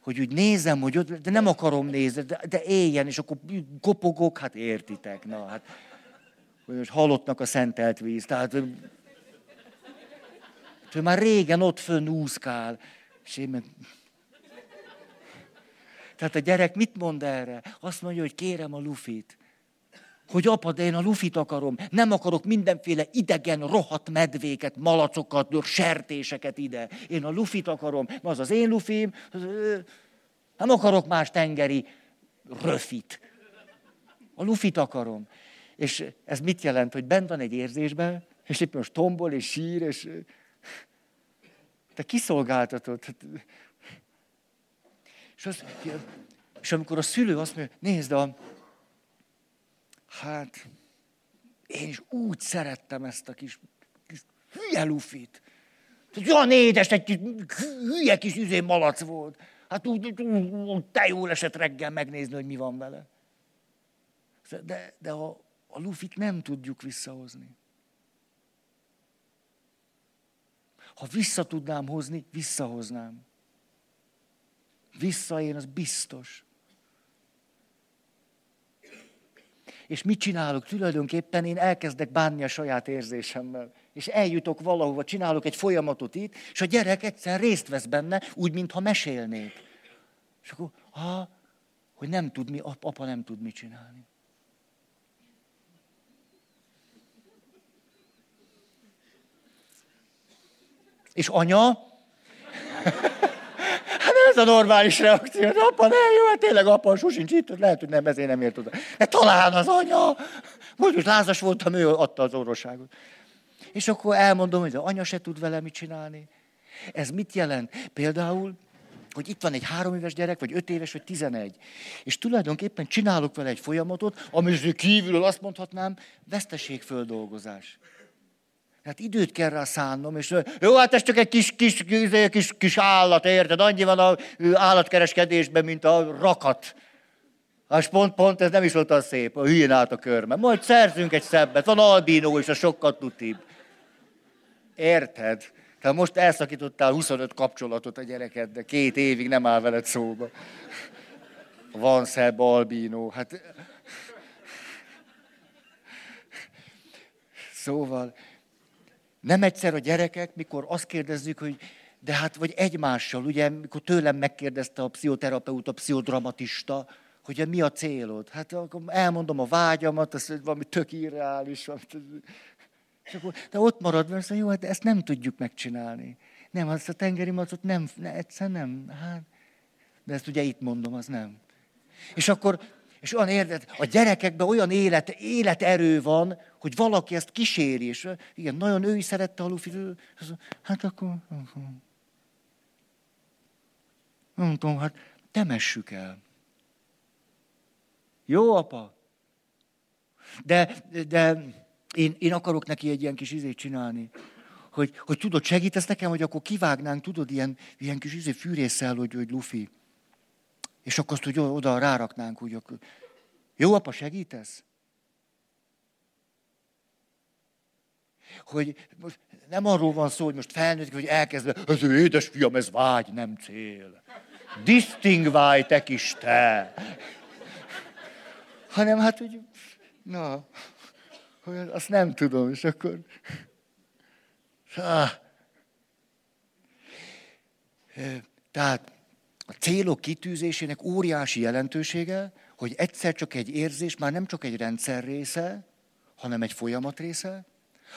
hogy úgy nézem, hogy ott, de nem akarom nézni, de, de éljen, és akkor kopogok, hát értitek, na hát, hogy most halottnak a szentelt víz, tehát ő már régen ott fönn úszkál, és én meg tehát a gyerek mit mond erre? Azt mondja, hogy kérem a lufit. Hogy apa, de én a lufit akarom. Nem akarok mindenféle idegen, rohadt medvéket, malacokat, sertéseket ide. Én a lufit akarom. Az az én lufim. Nem akarok más tengeri röfit. A lufit akarom. És ez mit jelent? Hogy bent van egy érzésben, és éppen most tombol, és sír, és te kiszolgáltatod. És, az, és amikor a szülő azt mondja, nézd, a, hát én is úgy szerettem ezt a kis, kis hülye lufit. Olyan édes, egy hülye kis üzé malac volt. Hát úgy, úgy te jól esett reggel megnézni, hogy mi van vele. De, de a, a lufit nem tudjuk visszahozni. Ha vissza tudnám hozni, visszahoznám. Visszaén, az biztos. És mit csinálok? Tulajdonképpen én elkezdek bánni a saját érzésemmel. És eljutok valahova, csinálok egy folyamatot itt, és a gyerek egyszer részt vesz benne, úgy, mintha mesélnék. És akkor, ha, hogy nem tud mi, apa nem tud mit csinálni. És anya? ez a normális reakció. Apa, nem jó, hát tényleg apa, sosincs itt, lehet, hogy nem, ezért nem ért oda. De talán az anya. Most is lázas voltam, ő adta az orvosságot. És akkor elmondom, hogy az anya se tud vele mit csinálni. Ez mit jelent? Például, hogy itt van egy három éves gyerek, vagy öt éves, vagy tizenegy. És tulajdonképpen csinálok vele egy folyamatot, ami kívülről azt mondhatnám, veszteségföldolgozás. Hát időt kell rá szánnom, és jó, hát ez csak egy kis, kis, kis, kis, kis állat, érted? Annyi van a állatkereskedésben, mint a rakat. Hát pont, pont ez nem is volt az szép, a hülyén állt a körme. Majd szerzünk egy szebbet, van albínó is, a sokkal tutibb. Érted? Tehát most elszakítottál 25 kapcsolatot a gyereked, de két évig nem áll veled szóba. Van szebb albínó. Hát... Szóval, nem egyszer a gyerekek, mikor azt kérdezzük, hogy de hát vagy egymással, ugye, mikor tőlem megkérdezte a pszichoterapeuta, a pszichodramatista, hogy mi a célod? Hát akkor elmondom a vágyamat, az valami tök irreális. És akkor, de ott marad, mert jó, hát ezt nem tudjuk megcsinálni. Nem, azt a tengeri macot nem, ne, egyszer nem. Hát, de ezt ugye itt mondom, az nem. És akkor és olyan érdet, a gyerekekben olyan élet, életerő van, hogy valaki ezt kíséri, és igen, nagyon ő is szerette a lufit, hát akkor, nem tudom, hát temessük el. Jó, apa? De, de én, én akarok neki egy ilyen kis izét csinálni, hogy, hogy tudod, segítesz nekem, hogy akkor kivágnánk, tudod, ilyen, ilyen kis izé fűrészel, hogy, hogy lufi. És akkor azt, hogy oda ráraknánk, úgy akkor... Jó, apa, segítesz? Hogy most nem arról van szó, hogy most felnőtt, hogy elkezdve, ez ő édes fiam, ez vágy, nem cél. Distingválj te kis te. Hanem hát, hogy na, hogy azt nem tudom, és akkor... Ah. Tehát a célok kitűzésének óriási jelentősége, hogy egyszer csak egy érzés már nem csak egy rendszer része, hanem egy folyamat része.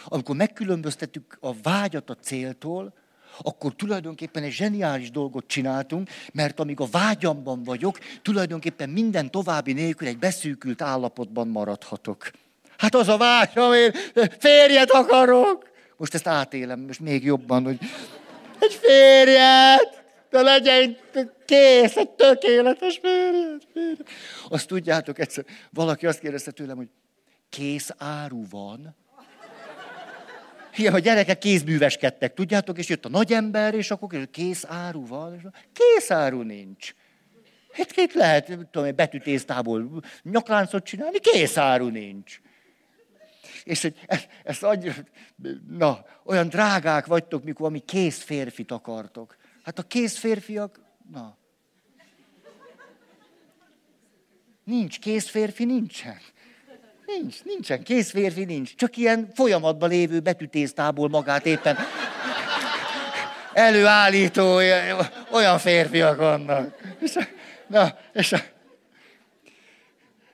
Amikor megkülönböztetjük a vágyat a céltól, akkor tulajdonképpen egy zseniális dolgot csináltunk, mert amíg a vágyamban vagyok, tulajdonképpen minden további nélkül egy beszűkült állapotban maradhatok. Hát az a vágyam, én férjet akarok. Most ezt átélem, most még jobban, hogy egy férjet, de legyen kész, egy tökéletes férjet, férjet. Azt tudjátok, egyszer valaki azt kérdezte tőlem, hogy kész áru van? Igen, a gyerekek kézműveskedtek, tudjátok, és jött a nagy ember, és akkor kész áru van, és kész áru nincs. Hát két lehet, tudom, betűtésztából nyakláncot csinálni, kész áru nincs. És hogy ezt, ezt adj, na, olyan drágák vagytok, mikor ami kész férfit akartok. Hát a kész férfiak, na. Nincs kész férfi, nincsen. Nincs, nincsen. Kész férfi nincs. Csak ilyen folyamatban lévő betűtésztából magát éppen előállító, olyan férfiak vannak. És, na, és,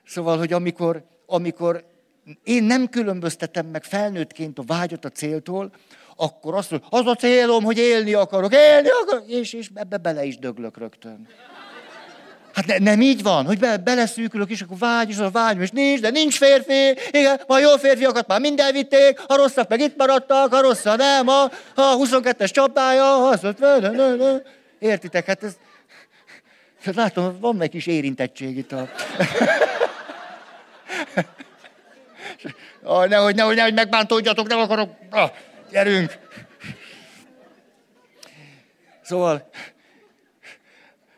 szóval, hogy amikor, amikor én nem különböztetem meg felnőttként a vágyat a céltól, akkor azt mondom, az a célom, hogy élni akarok, élni akarok, és, és ebbe bele is döglök rögtön. Hát ne, nem így van, hogy be, beleszűkülök, és akkor vágy, és a vágy, és nincs, de nincs férfi, igen, a jó férfiakat már mind elvitték, a rosszak meg itt maradtak, a rosszak nem, a, a 22-es csapdája, az ott, értitek, hát ez, látom, van meg kis érintettség itt a... Ah, nehogy, nehogy, nehogy megbántódjatok, nem akarok. Ah, gyerünk. Szóval,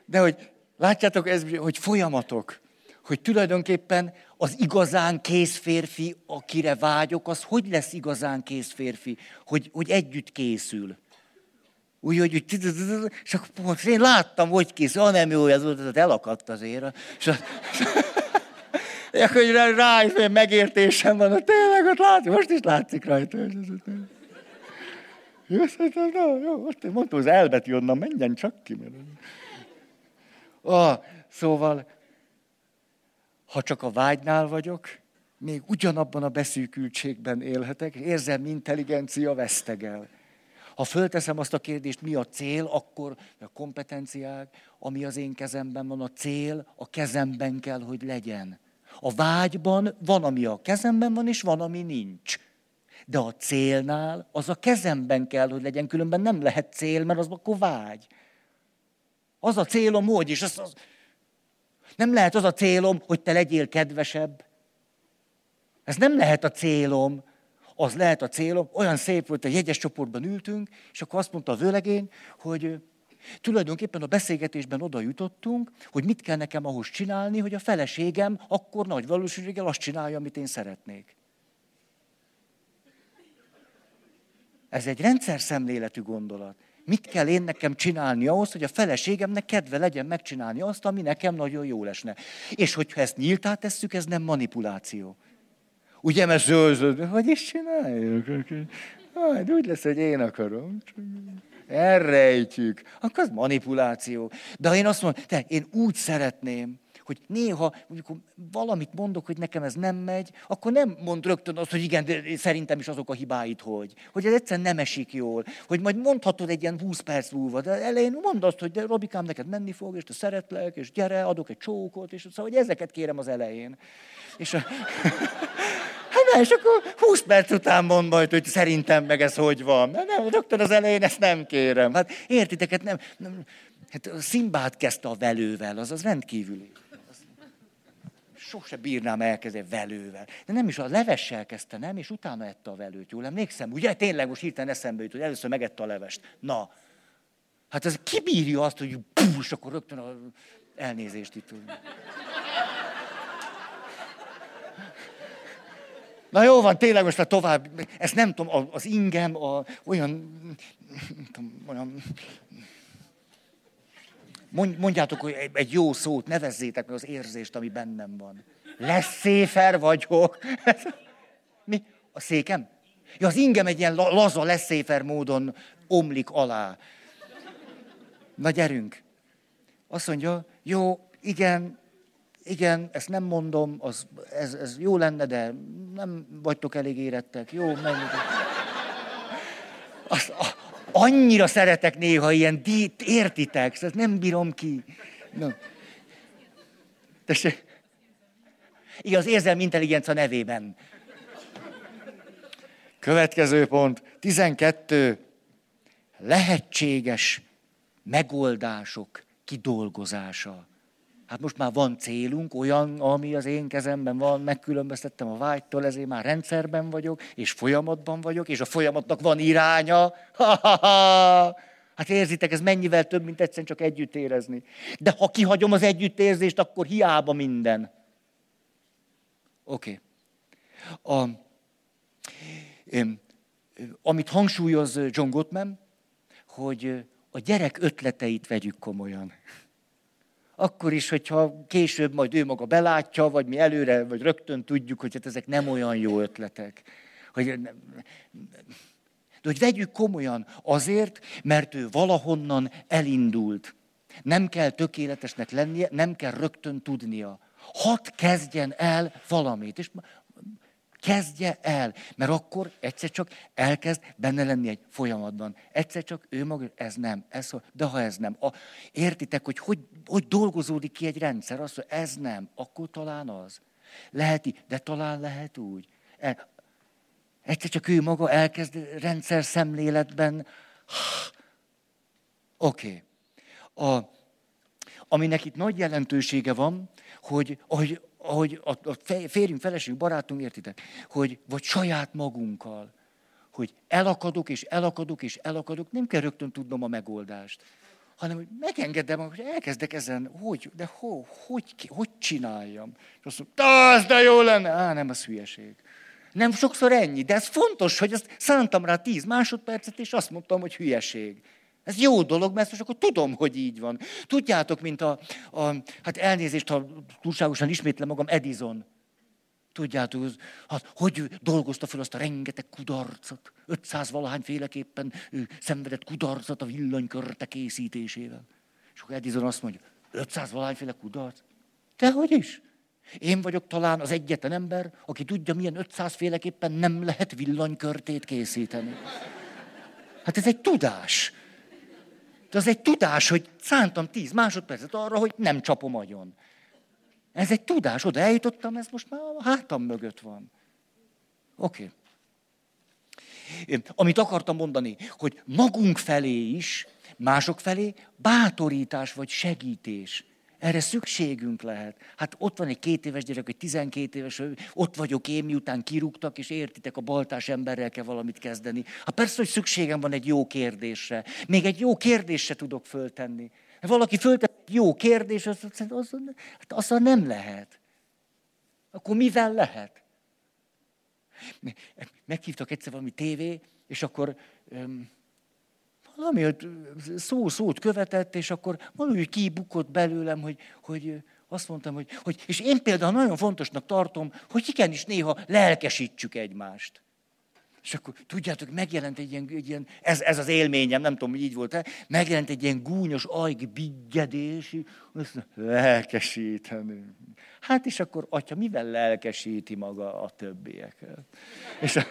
de hogy Látjátok, ez, hogy folyamatok, hogy tulajdonképpen az igazán kész férfi, akire vágyok, az hogy lesz igazán kész férfi? Hogy, hogy együtt készül. Úgy, hogy, hogy és akkor pont, én láttam, hogy készül, ah, jó, ez volt, elakadt azért. És akkor rá, rá megértésem van, hogy tényleg ott látszik, most is látszik rajta. Jó, jó, most én mondtam, az elbetű onnan menjen csak ki. Mert... Ah, szóval, ha csak a vágynál vagyok, még ugyanabban a beszűkültségben élhetek, érzelmi intelligencia vesztegel. Ha fölteszem azt a kérdést, mi a cél, akkor a kompetenciák, ami az én kezemben van, a cél a kezemben kell, hogy legyen. A vágyban van, ami a kezemben van, és van, ami nincs. De a célnál az a kezemben kell, hogy legyen, különben nem lehet cél, mert az akkor vágy. Az a célom, hogy, és az, az, nem lehet az a célom, hogy te legyél kedvesebb. Ez nem lehet a célom. Az lehet a célom. Olyan szép volt, hogy jegyes csoportban ültünk, és akkor azt mondta a vőlegény, hogy tulajdonképpen a beszélgetésben oda jutottunk, hogy mit kell nekem ahhoz csinálni, hogy a feleségem akkor nagy valószínűséggel azt csinálja, amit én szeretnék. Ez egy rendszer szemléletű gondolat. Mit kell én nekem csinálni ahhoz, hogy a feleségemnek kedve legyen megcsinálni azt, ami nekem nagyon jó lesne. És hogyha ezt nyíltá tesszük, ez nem manipuláció. Ugye, mert zöld, hogy is csináljuk? Hát úgy lesz, hogy én akarom. Elrejtjük. Akkor az manipuláció. De én azt mondom, te, én úgy szeretném, hogy néha, amikor valamit mondok, hogy nekem ez nem megy, akkor nem mond rögtön azt, hogy igen, de szerintem is azok a hibáid, hogy. Hogy ez egyszerűen nem esik jól. Hogy majd mondhatod egy ilyen 20 perc múlva, de elején mondd azt, hogy de Robikám, neked menni fog, és te szeretlek, és gyere, adok egy csókot, és szóval, hogy ezeket kérem az elején. És a... Hát nem, és akkor 20 perc után mond majd, hogy szerintem meg ez hogy van. Nem, nem, rögtön az elején ezt nem kérem. Hát értitek, hát nem, nem hát Szimbát kezdte a velővel, az az rendkívüli sose bírnám elkezdeni velővel. De nem is a levessel kezdte, nem? És utána ette a velőt, jól emlékszem? Ugye tényleg most hirtelen eszembe jut, hogy először megette a levest. Na, hát ez kibírja azt, hogy pús, akkor rögtön a elnézést itt. Na jó van, tényleg most a tovább, ezt nem tudom, az ingem, a, olyan, nem tudom, olyan, mondjátok, hogy egy jó szót, nevezzétek meg az érzést, ami bennem van. Lesz széfer vagyok. Mi? A székem? Ja, az ingem egy ilyen laza, leszéfer módon omlik alá. Na gyerünk. Azt mondja, jó, igen, igen, ezt nem mondom, az, ez, ez jó lenne, de nem vagytok elég érettek. Jó, menjünk. Az, a, annyira szeretek néha ilyen dit, értitek, ezt nem bírom ki. Na. Tessék. Igen, az érzelmi intelligencia nevében. Következő pont, 12. Lehetséges megoldások kidolgozása. Hát most már van célunk, olyan, ami az én kezemben van, megkülönböztettem a vágytól, ezért már rendszerben vagyok, és folyamatban vagyok, és a folyamatnak van iránya. Ha-ha-ha! Hát érzitek, ez mennyivel több, mint egyszerűen csak együtt érezni. De ha kihagyom az együttérzést, akkor hiába minden. Oké. Okay. amit hangsúlyoz John Gottman, hogy a gyerek ötleteit vegyük komolyan. Akkor is, hogyha később majd ő maga belátja, vagy mi előre, vagy rögtön tudjuk, hogy hát ezek nem olyan jó ötletek. Hogy, de hogy vegyük komolyan azért, mert ő valahonnan elindult. Nem kell tökéletesnek lennie, nem kell rögtön tudnia. Hadd kezdjen el valamit. És Kezdje el, mert akkor egyszer csak elkezd benne lenni egy folyamatban. Egyszer csak ő maga, ez nem, ez, de ha ez nem. A, értitek, hogy, hogy hogy dolgozódik ki egy rendszer? Azt mondja, ez nem, akkor talán az. Lehet de talán lehet úgy. E, egyszer csak ő maga elkezd rendszer szemléletben. Oké. Okay. aminek itt nagy jelentősége van, hogy ahogy ahogy a, a férjünk, feleségünk, barátunk, értitek, hogy vagy saját magunkkal, hogy elakadok, és elakadok, és elakadok, nem kell rögtön tudnom a megoldást, hanem hogy megengedem, hogy elkezdek ezen, hogy, de ho, hogy, hogy csináljam. És azt mondom, az de jó lenne. Á, nem, az hülyeség. Nem sokszor ennyi, de ez fontos, hogy azt szántam rá tíz másodpercet, és azt mondtam, hogy hülyeség. Ez jó dolog, mert most akkor tudom, hogy így van. Tudjátok, mint a, a hát elnézést, ha túlságosan ismétlem magam, Edison. Tudjátok, hát, hogy dolgozta fel azt a rengeteg kudarcot, 500 valahány féleképpen ő szenvedett kudarcot a villanykörte készítésével. És akkor Edison azt mondja, 500 féle kudarc? Te hogy is? Én vagyok talán az egyetlen ember, aki tudja, milyen 500 féleképpen nem lehet villanykörtét készíteni. Hát ez egy tudás. De az egy tudás, hogy szántam tíz másodpercet arra, hogy nem csapom agyon. Ez egy tudás, oda eljutottam, ez most már a hátam mögött van. Oké. Okay. Amit akartam mondani, hogy magunk felé is, mások felé bátorítás vagy segítés erre szükségünk lehet. Hát ott van egy két éves gyerek, egy tizenkét éves, ott vagyok én, miután kirúgtak, és értitek, a baltás emberrel kell valamit kezdeni. Hát persze, hogy szükségem van egy jó kérdésre. Még egy jó kérdésre tudok föltenni. Valaki föltett egy jó kérdés, azt, azt, azt, hát azzal nem lehet. Akkor mivel lehet? Meghívtak egyszer valami tévé, és akkor valami szó szót követett, és akkor valami kibukott belőlem, hogy, hogy azt mondtam, hogy, hogy, és én például nagyon fontosnak tartom, hogy igenis néha lelkesítsük egymást. És akkor tudjátok, megjelent egy ilyen, egy ilyen ez, ez az élményem, nem tudom, hogy így volt-e, megjelent egy ilyen gúnyos ajk biggedés, lelkesíteni. Hát és akkor, atya, mivel lelkesíti maga a többieket? És a,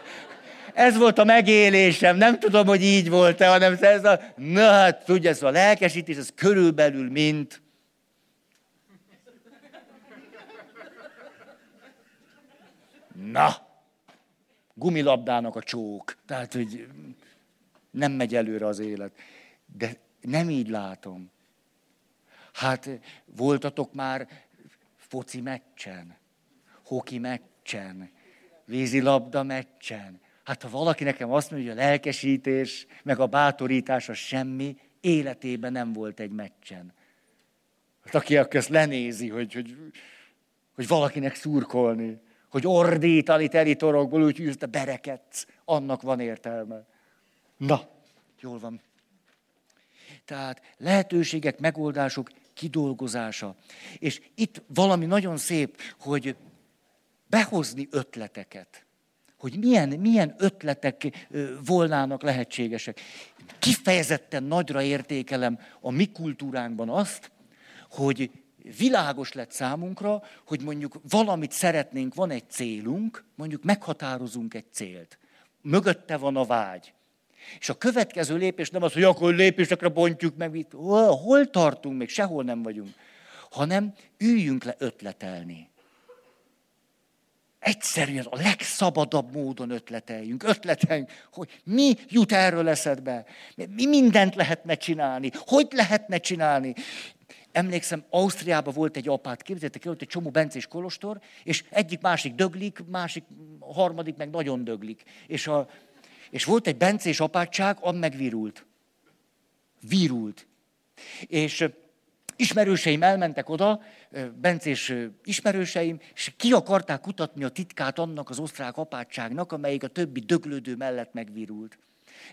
ez volt a megélésem, nem tudom, hogy így volt-e, hanem ez a, na hát tudja, ez a lelkesítés, ez körülbelül mint, na, gumilabdának a csók. Tehát, hogy nem megy előre az élet. De nem így látom. Hát voltatok már foci meccsen. hoki meccsen, vízilabda meccsen. Hát ha valaki nekem azt mondja, hogy a lelkesítés, meg a bátorítás az semmi, életében nem volt egy meccsen. Hát aki ezt lenézi, hogy, hogy, hogy valakinek szurkolni, hogy ordítani teli torokból, úgy te berekedsz, annak van értelme. Na, jól van. Tehát lehetőségek, megoldások kidolgozása. És itt valami nagyon szép, hogy behozni ötleteket. Hogy milyen, milyen ötletek volnának lehetségesek. Kifejezetten nagyra értékelem a mi kultúránkban azt, hogy világos lett számunkra, hogy mondjuk valamit szeretnénk, van egy célunk, mondjuk meghatározunk egy célt. Mögötte van a vágy. És a következő lépés nem az, hogy akkor lépésekre bontjuk meg, hol, hol tartunk, még sehol nem vagyunk, hanem üljünk le ötletelni. Egyszerűen a legszabadabb módon ötleteljünk, ötleteljünk, hogy mi jut erről eszedbe, mi mindent lehetne csinálni, hogy lehetne csinálni. Emlékszem, Ausztriában volt egy apát, képzeljétek el, volt egy csomó bencés kolostor, és egyik másik döglik, másik harmadik meg nagyon döglik. És, a, és volt egy bencés apátság, am meg virult. Virult. És ismerőseim elmentek oda, bencés ismerőseim, és ki akarták kutatni a titkát annak az osztrák apátságnak, amelyik a többi döglődő mellett megvirult.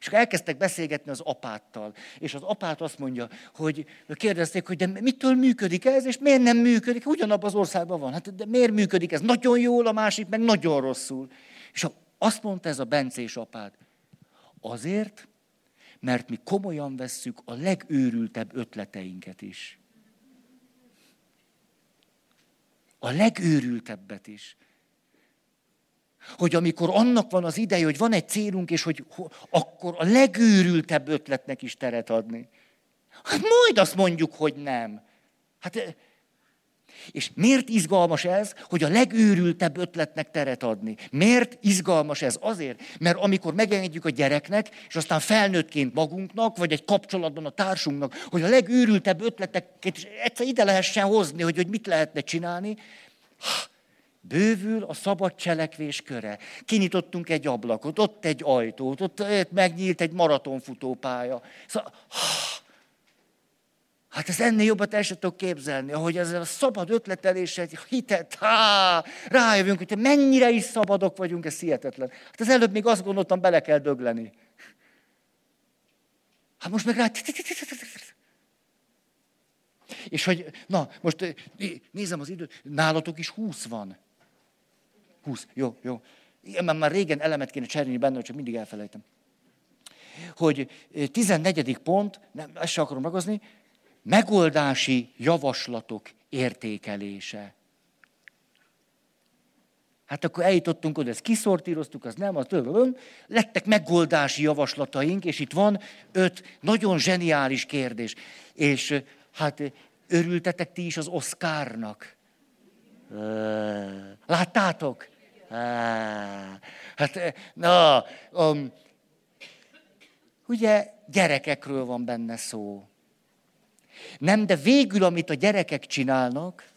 És akkor elkezdtek beszélgetni az apáttal. És az apát azt mondja, hogy kérdezték, hogy de mitől működik ez, és miért nem működik? Ugyanabban az országban van. Hát de miért működik ez? Nagyon jól, a másik meg nagyon rosszul. És azt mondta ez a bencés apát. Azért, mert mi komolyan vesszük a legőrültebb ötleteinket is. A legőrültebbet is. Hogy amikor annak van az ideje, hogy van egy célunk, és hogy akkor a legőrültebb ötletnek is teret adni. Hát majd azt mondjuk, hogy nem. Hát és miért izgalmas ez, hogy a legőrültebb ötletnek teret adni? Miért izgalmas ez? Azért, mert amikor megengedjük a gyereknek, és aztán felnőttként magunknak, vagy egy kapcsolatban a társunknak, hogy a legőrültebb ötleteket is egyszer ide lehessen hozni, hogy, hogy mit lehetne csinálni, bővül a szabad cselekvés köre. Kinyitottunk egy ablakot, ott egy ajtót, ott megnyílt egy maratonfutópálya. Szóval, Hát ez ennél jobbat el sem tudok képzelni, ahogy ezzel a szabad ötleteléssel, hitet, há, rájövünk, hogy mennyire is szabadok vagyunk, ez hihetetlen. Hát az előbb még azt gondoltam, bele kell dögleni. Hát most meg rá... És hogy, na, most nézem az időt, nálatok is húsz van. Húsz, jó, jó. Igen, már régen elemet kéne cserélni benne, csak mindig elfelejtem. Hogy 14. pont, nem, ezt sem akarom ragozni, megoldási javaslatok értékelése. Hát akkor eljutottunk oda, ezt kiszortíroztuk, az nem, az több, lettek megoldási javaslataink, és itt van öt nagyon zseniális kérdés. És hát örültetek ti is az Oszkárnak? Láttátok? Hát, na, um, ugye gyerekekről van benne szó. Nem, de végül, amit a gyerekek csinálnak,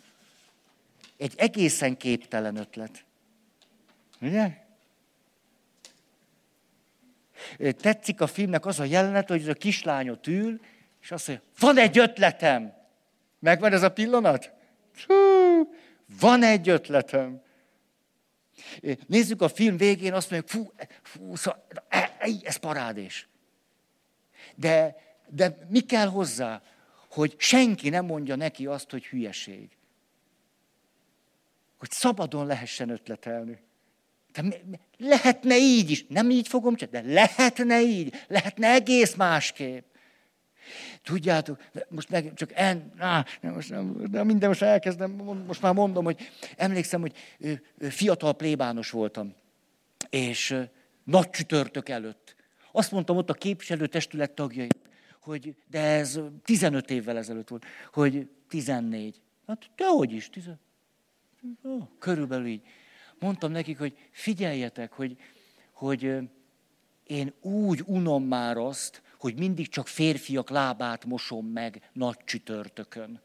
egy egészen képtelen ötlet. Ugye? Tetszik a filmnek az a jelenet, hogy ez a kislányot ül, és azt mondja, van egy ötletem. Megvan ez a pillanat? Hú, van egy ötletem. Nézzük a film végén, azt mondjuk, fú, fú szó, e, e, ez parádés. De, de mi kell hozzá? Hogy senki nem mondja neki azt, hogy hülyeség. Hogy szabadon lehessen ötletelni. De lehetne így is, nem így fogom csak, de lehetne így, lehetne egész másképp. Tudjátok, most meg csak en, á, most nem, de minden most elkezdem, most már mondom, hogy emlékszem, hogy fiatal plébános voltam, és nagy csütörtök előtt. Azt mondtam ott a képviselőtestület tagjai, hogy, de ez 15 évvel ezelőtt volt, hogy 14. Hát dehogy is, 10, oh, körülbelül így. Mondtam nekik, hogy figyeljetek, hogy, hogy én úgy unom már azt, hogy mindig csak férfiak lábát mosom meg nagy csütörtökön.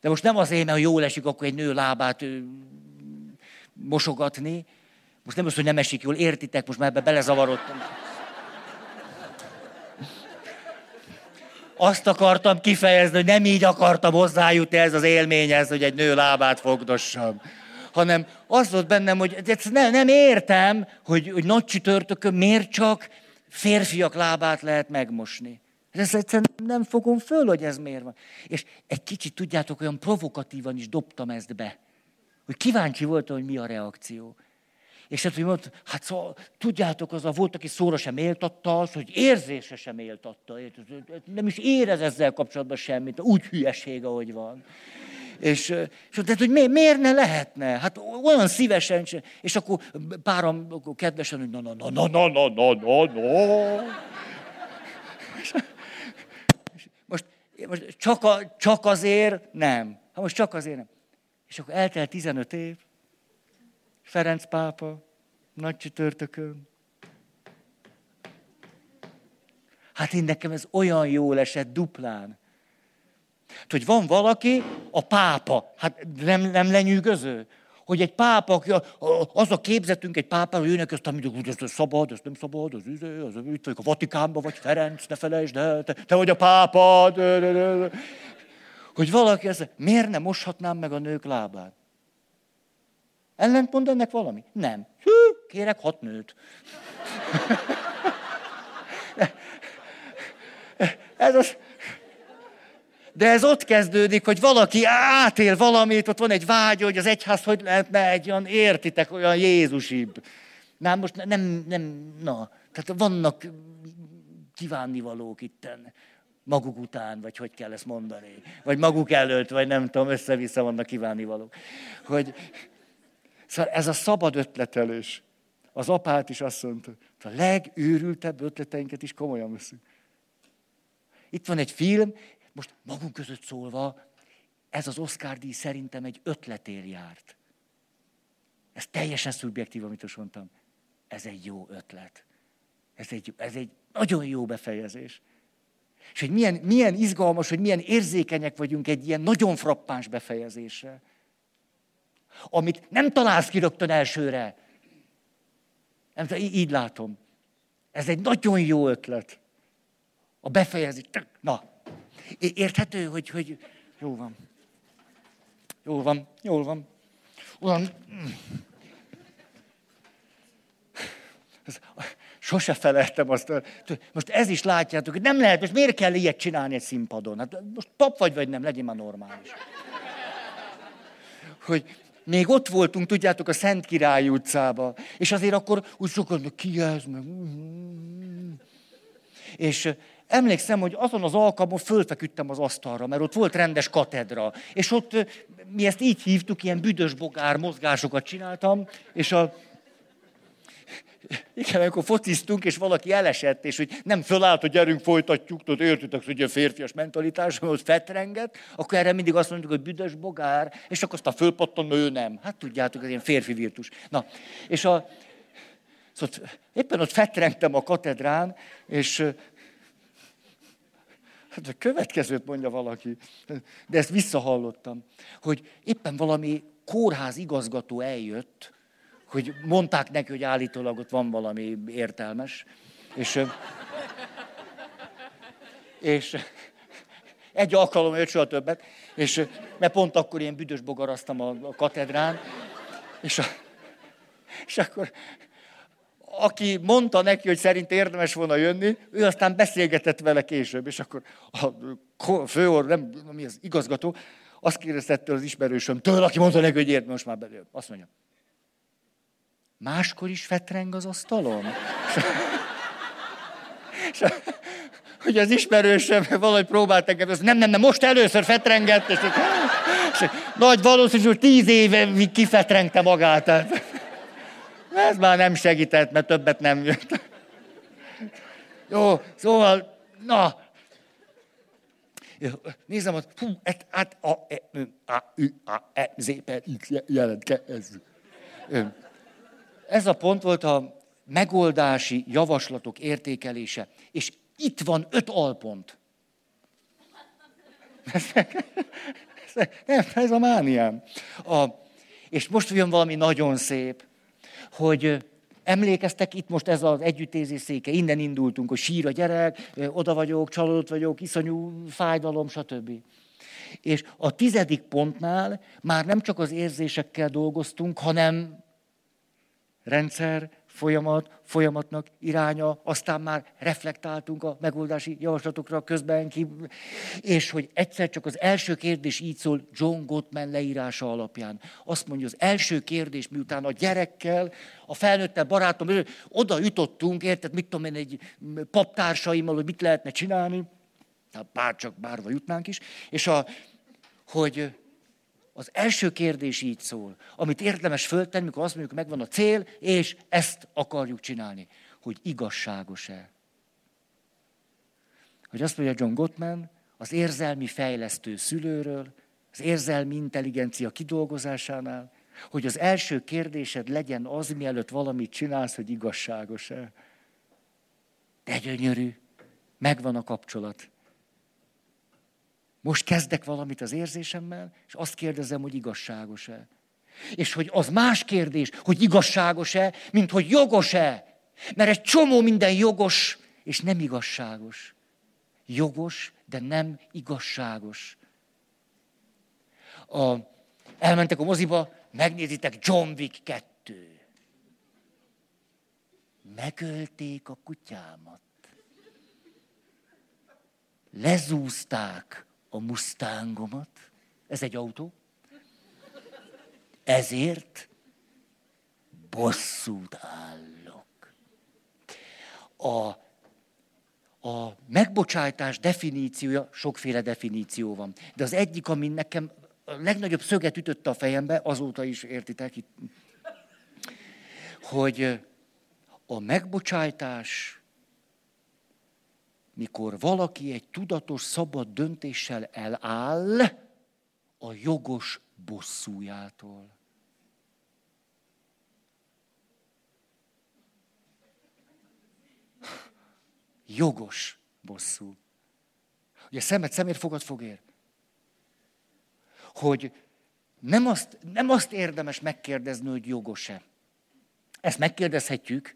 De most nem azért, mert jól esik, akkor egy nő lábát mosogatni. Most nem az, hogy nem esik jól, értitek, most már ebbe belezavarodtam. Azt akartam kifejezni, hogy nem így akartam hozzájutni ez az élményhez, hogy egy nő lábát fogdossam. Hanem az volt bennem, hogy nem, nem értem, hogy, hogy nagy csütörtökön miért csak férfiak lábát lehet megmosni. Ezt egyszerűen nem fogom föl, hogy ez miért van. És egy kicsit, tudjátok, olyan provokatívan is dobtam ezt be. Hogy kíváncsi voltam, hogy mi a reakció. És hát, hogy mondta, hát szóval, tudjátok, az a volt, aki szóra sem éltatta az, hogy érzése sem éltatta. Nem is érez ezzel kapcsolatban semmit, úgy hülyeség, ahogy van. És, és tehát, hogy miért, miért ne lehetne? Hát olyan szívesen, és akkor páram akkor kedvesen, hogy na, na, na, na, na, na, na, na, na. Most, most csak, a, csak azért nem. Hát most csak azért nem. És akkor eltelt 15 év, Ferenc pápa, nagy csütörtökön. Hát én nekem ez olyan jól esett duplán. Hogy van valaki, a pápa, hát nem, nem lenyűgöző, hogy egy pápa, az a képzetünk egy pápa, hogy őnek ezt, hogy ez szabad, ez nem szabad, az, izé, az, itt vagyok a Vatikánban, vagy Ferenc, ne felejtsd el, te, te vagy a pápa. Hogy valaki ezt, miért nem moshatnám meg a nők lábát? Ellentmond ennek valami? Nem. Hű, kérek hat nőt. Ez az, de ez ott kezdődik, hogy valaki átél valamit, ott van egy vágy, hogy az egyház hogy lehetne egy olyan, értitek, olyan Jézusibb. Nem, most nem, nem, na, tehát vannak kívánnivalók itten maguk után, vagy hogy kell ezt mondani, vagy maguk előtt, vagy nem tudom, össze-vissza vannak kívánnivalók. Hogy, szóval ez a szabad ötletelés. Az apát is azt mondta, a legőrültebb ötleteinket is komolyan veszünk. Itt van egy film, most magunk között szólva, ez az Oscar díj szerintem egy ötletér járt. Ez teljesen szubjektív, amit most mondtam. Ez egy jó ötlet. Ez egy, ez egy nagyon jó befejezés. És hogy milyen, milyen izgalmas, hogy milyen érzékenyek vagyunk egy ilyen nagyon frappáns befejezésre. Amit nem találsz ki rögtön elsőre. Nem, így látom. Ez egy nagyon jó ötlet. A befejezés. Na, Érthető, hogy, hogy jó van. Jó van, jó van. Olyan... Sose felejtem azt. Most ez is látjátok, hogy nem lehet, most miért kell ilyet csinálni egy színpadon? Hát most pap vagy, vagy nem, legyen már normális. Hogy még ott voltunk, tudjátok, a Szent Király utcába, és azért akkor úgy sokan, ki ez, meg... És emlékszem, hogy azon az alkalmon fölfeküdtem az asztalra, mert ott volt rendes katedra. És ott mi ezt így hívtuk, ilyen büdös bogár mozgásokat csináltam, és a, igen, amikor fociztunk, és valaki elesett, és hogy nem fölállt, hogy gyerünk, folytatjuk, tudod, értitek, hogy a férfias mentalitás, hogy fetrenget, akkor erre mindig azt mondjuk, hogy büdös bogár, és akkor aztán fölpattan, ő nem. Hát tudjátok, ez ilyen férfi virtus. Na, és a, szóval éppen ott fetrengtem a katedrán, és Hát a következőt mondja valaki, de ezt visszahallottam, hogy éppen valami kórház igazgató eljött, hogy mondták neki, hogy állítólag ott van valami értelmes, és, és egy alkalom jött soha többet, és mert pont akkor ilyen büdös bogaraztam a, a katedrán, és, a, és akkor aki mondta neki, hogy szerint érdemes volna jönni, ő aztán beszélgetett vele később, és akkor a főor, nem, mi az igazgató, azt kérdezte az ismerősöm, től, aki mondta neki, hogy érdemes, most már belül. Azt mondja, máskor is fetreng az asztalon? és, hogy az ismerősöm valahogy próbált engem, azt nem, nem, nem, most először fetrengett, és, és nagy valószínűség, tíz éve kifetrengte magát. Ez már nem segített, mert többet nem jött. Jó, szóval, na. Nézem, hogy hú, et, át, a, e, a, ü, a, e, z, per, x jelentke, ez. A pont volt a megoldási javaslatok értékelése. És itt van öt alpont. Nem, ez a mániám. A, És most jön valami nagyon szép, hogy emlékeztek, itt most ez az együttézés széke, innen indultunk, hogy sír a gyerek, oda vagyok, csalódott vagyok, iszonyú fájdalom, stb. És a tizedik pontnál már nem csak az érzésekkel dolgoztunk, hanem rendszer, folyamat, folyamatnak iránya, aztán már reflektáltunk a megoldási javaslatokra közben, ki, és hogy egyszer csak az első kérdés így szól John Gottman leírása alapján. Azt mondja, az első kérdés, miután a gyerekkel, a felnőttel barátom, oda jutottunk, érted, mit tudom én, egy paptársaimmal, hogy mit lehetne csinálni, hát bár csak bárva jutnánk is, és a, hogy az első kérdés így szól, amit érdemes föltenni, mikor azt mondjuk, megvan a cél, és ezt akarjuk csinálni, hogy igazságos-e. Hogy azt mondja John Gottman, az érzelmi fejlesztő szülőről, az érzelmi intelligencia kidolgozásánál, hogy az első kérdésed legyen az, mielőtt valamit csinálsz, hogy igazságos-e. De gyönyörű, megvan a kapcsolat. Most kezdek valamit az érzésemmel, és azt kérdezem, hogy igazságos-e. És hogy az más kérdés, hogy igazságos-e, mint hogy jogos-e. Mert egy csomó minden jogos, és nem igazságos. Jogos, de nem igazságos. A, elmentek a moziba, megnézitek John Wick 2. Megölték a kutyámat. Lezúzták a Mustangomat, ez egy autó, ezért bosszút állok. A, a megbocsájtás definíciója, sokféle definíció van, de az egyik, ami nekem a legnagyobb szöget ütötte a fejembe, azóta is értitek, hogy a megbocsájtás mikor valaki egy tudatos, szabad döntéssel eláll a jogos bosszújától. Jogos bosszú. Ugye szemet szemért fogad fogér. Hogy nem azt, nem azt érdemes megkérdezni, hogy jogos-e. Ezt megkérdezhetjük,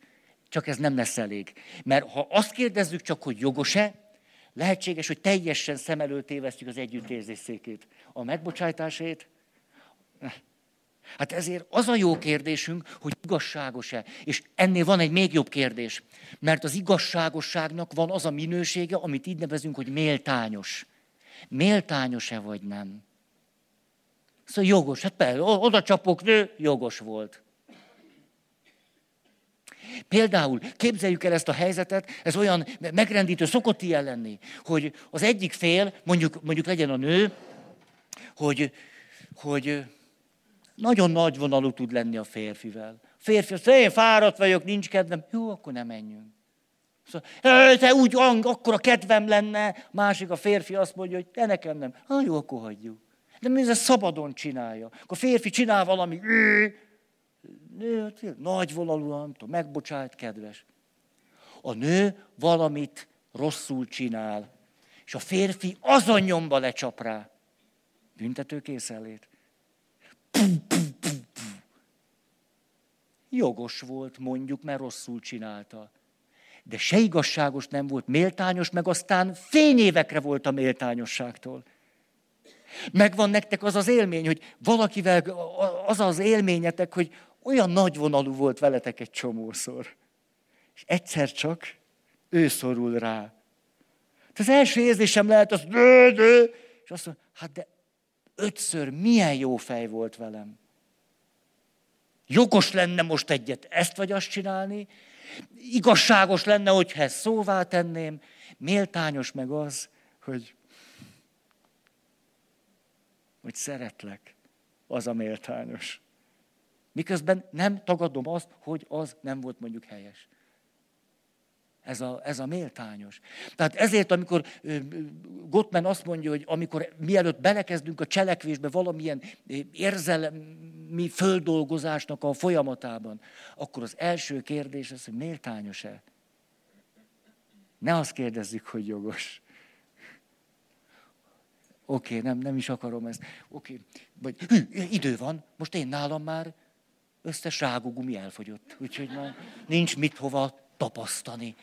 csak ez nem lesz elég. Mert ha azt kérdezzük csak, hogy jogos-e, lehetséges, hogy teljesen szem előtt tévesztjük az együttérzés székét. A megbocsájtásét, Hát ezért az a jó kérdésünk, hogy igazságos-e. És ennél van egy még jobb kérdés. Mert az igazságosságnak van az a minősége, amit így nevezünk, hogy méltányos. Méltányos-e vagy nem? Szóval jogos. Hát persze, oda csapok nő, jogos volt. Például képzeljük el ezt a helyzetet, ez olyan megrendítő, szokott ilyen lenni, hogy az egyik fél, mondjuk, mondjuk legyen a nő, hogy, hogy nagyon nagy vonalú tud lenni a férfivel. A férfi azt én fáradt vagyok, nincs kedvem. Jó, akkor nem menjünk. Szóval, te úgy, akkor a kedvem lenne. Másik a férfi azt mondja, hogy te nekem nem. Ha jó, akkor hagyjuk. De mi ez szabadon csinálja. Akkor a férfi csinál valami, nő, nagy vonalúan, megbocsájt, kedves. A nő valamit rosszul csinál, és a férfi azon nyomba lecsap rá. Büntető készenlét. Jogos volt, mondjuk, mert rosszul csinálta. De se igazságos nem volt, méltányos, meg aztán fényévekre volt a méltányosságtól. Megvan nektek az az élmény, hogy valakivel az az élményetek, hogy olyan nagyvonalú volt veletek egy csomószor. És egyszer csak ő szorul rá. Az első érzésem lehet az, dö, és azt mondja, hát de ötször milyen jó fej volt velem. Jogos lenne most egyet ezt vagy azt csinálni, igazságos lenne, hogyha ezt szóvá tenném, méltányos meg az, hogy, hogy szeretlek, az a méltányos. Miközben nem tagadom azt, hogy az nem volt mondjuk helyes. Ez a, ez a méltányos. Tehát ezért, amikor Gottman azt mondja, hogy amikor mielőtt belekezdünk a cselekvésbe valamilyen érzelmi földolgozásnak a folyamatában, akkor az első kérdés az, hogy méltányos-e? Ne azt kérdezzük, hogy jogos. Oké, okay, nem, nem is akarom ezt. Oké, okay. vagy hű, idő van, most én nálam már összes rágógumi elfogyott, úgyhogy már nincs mit hova tapasztani.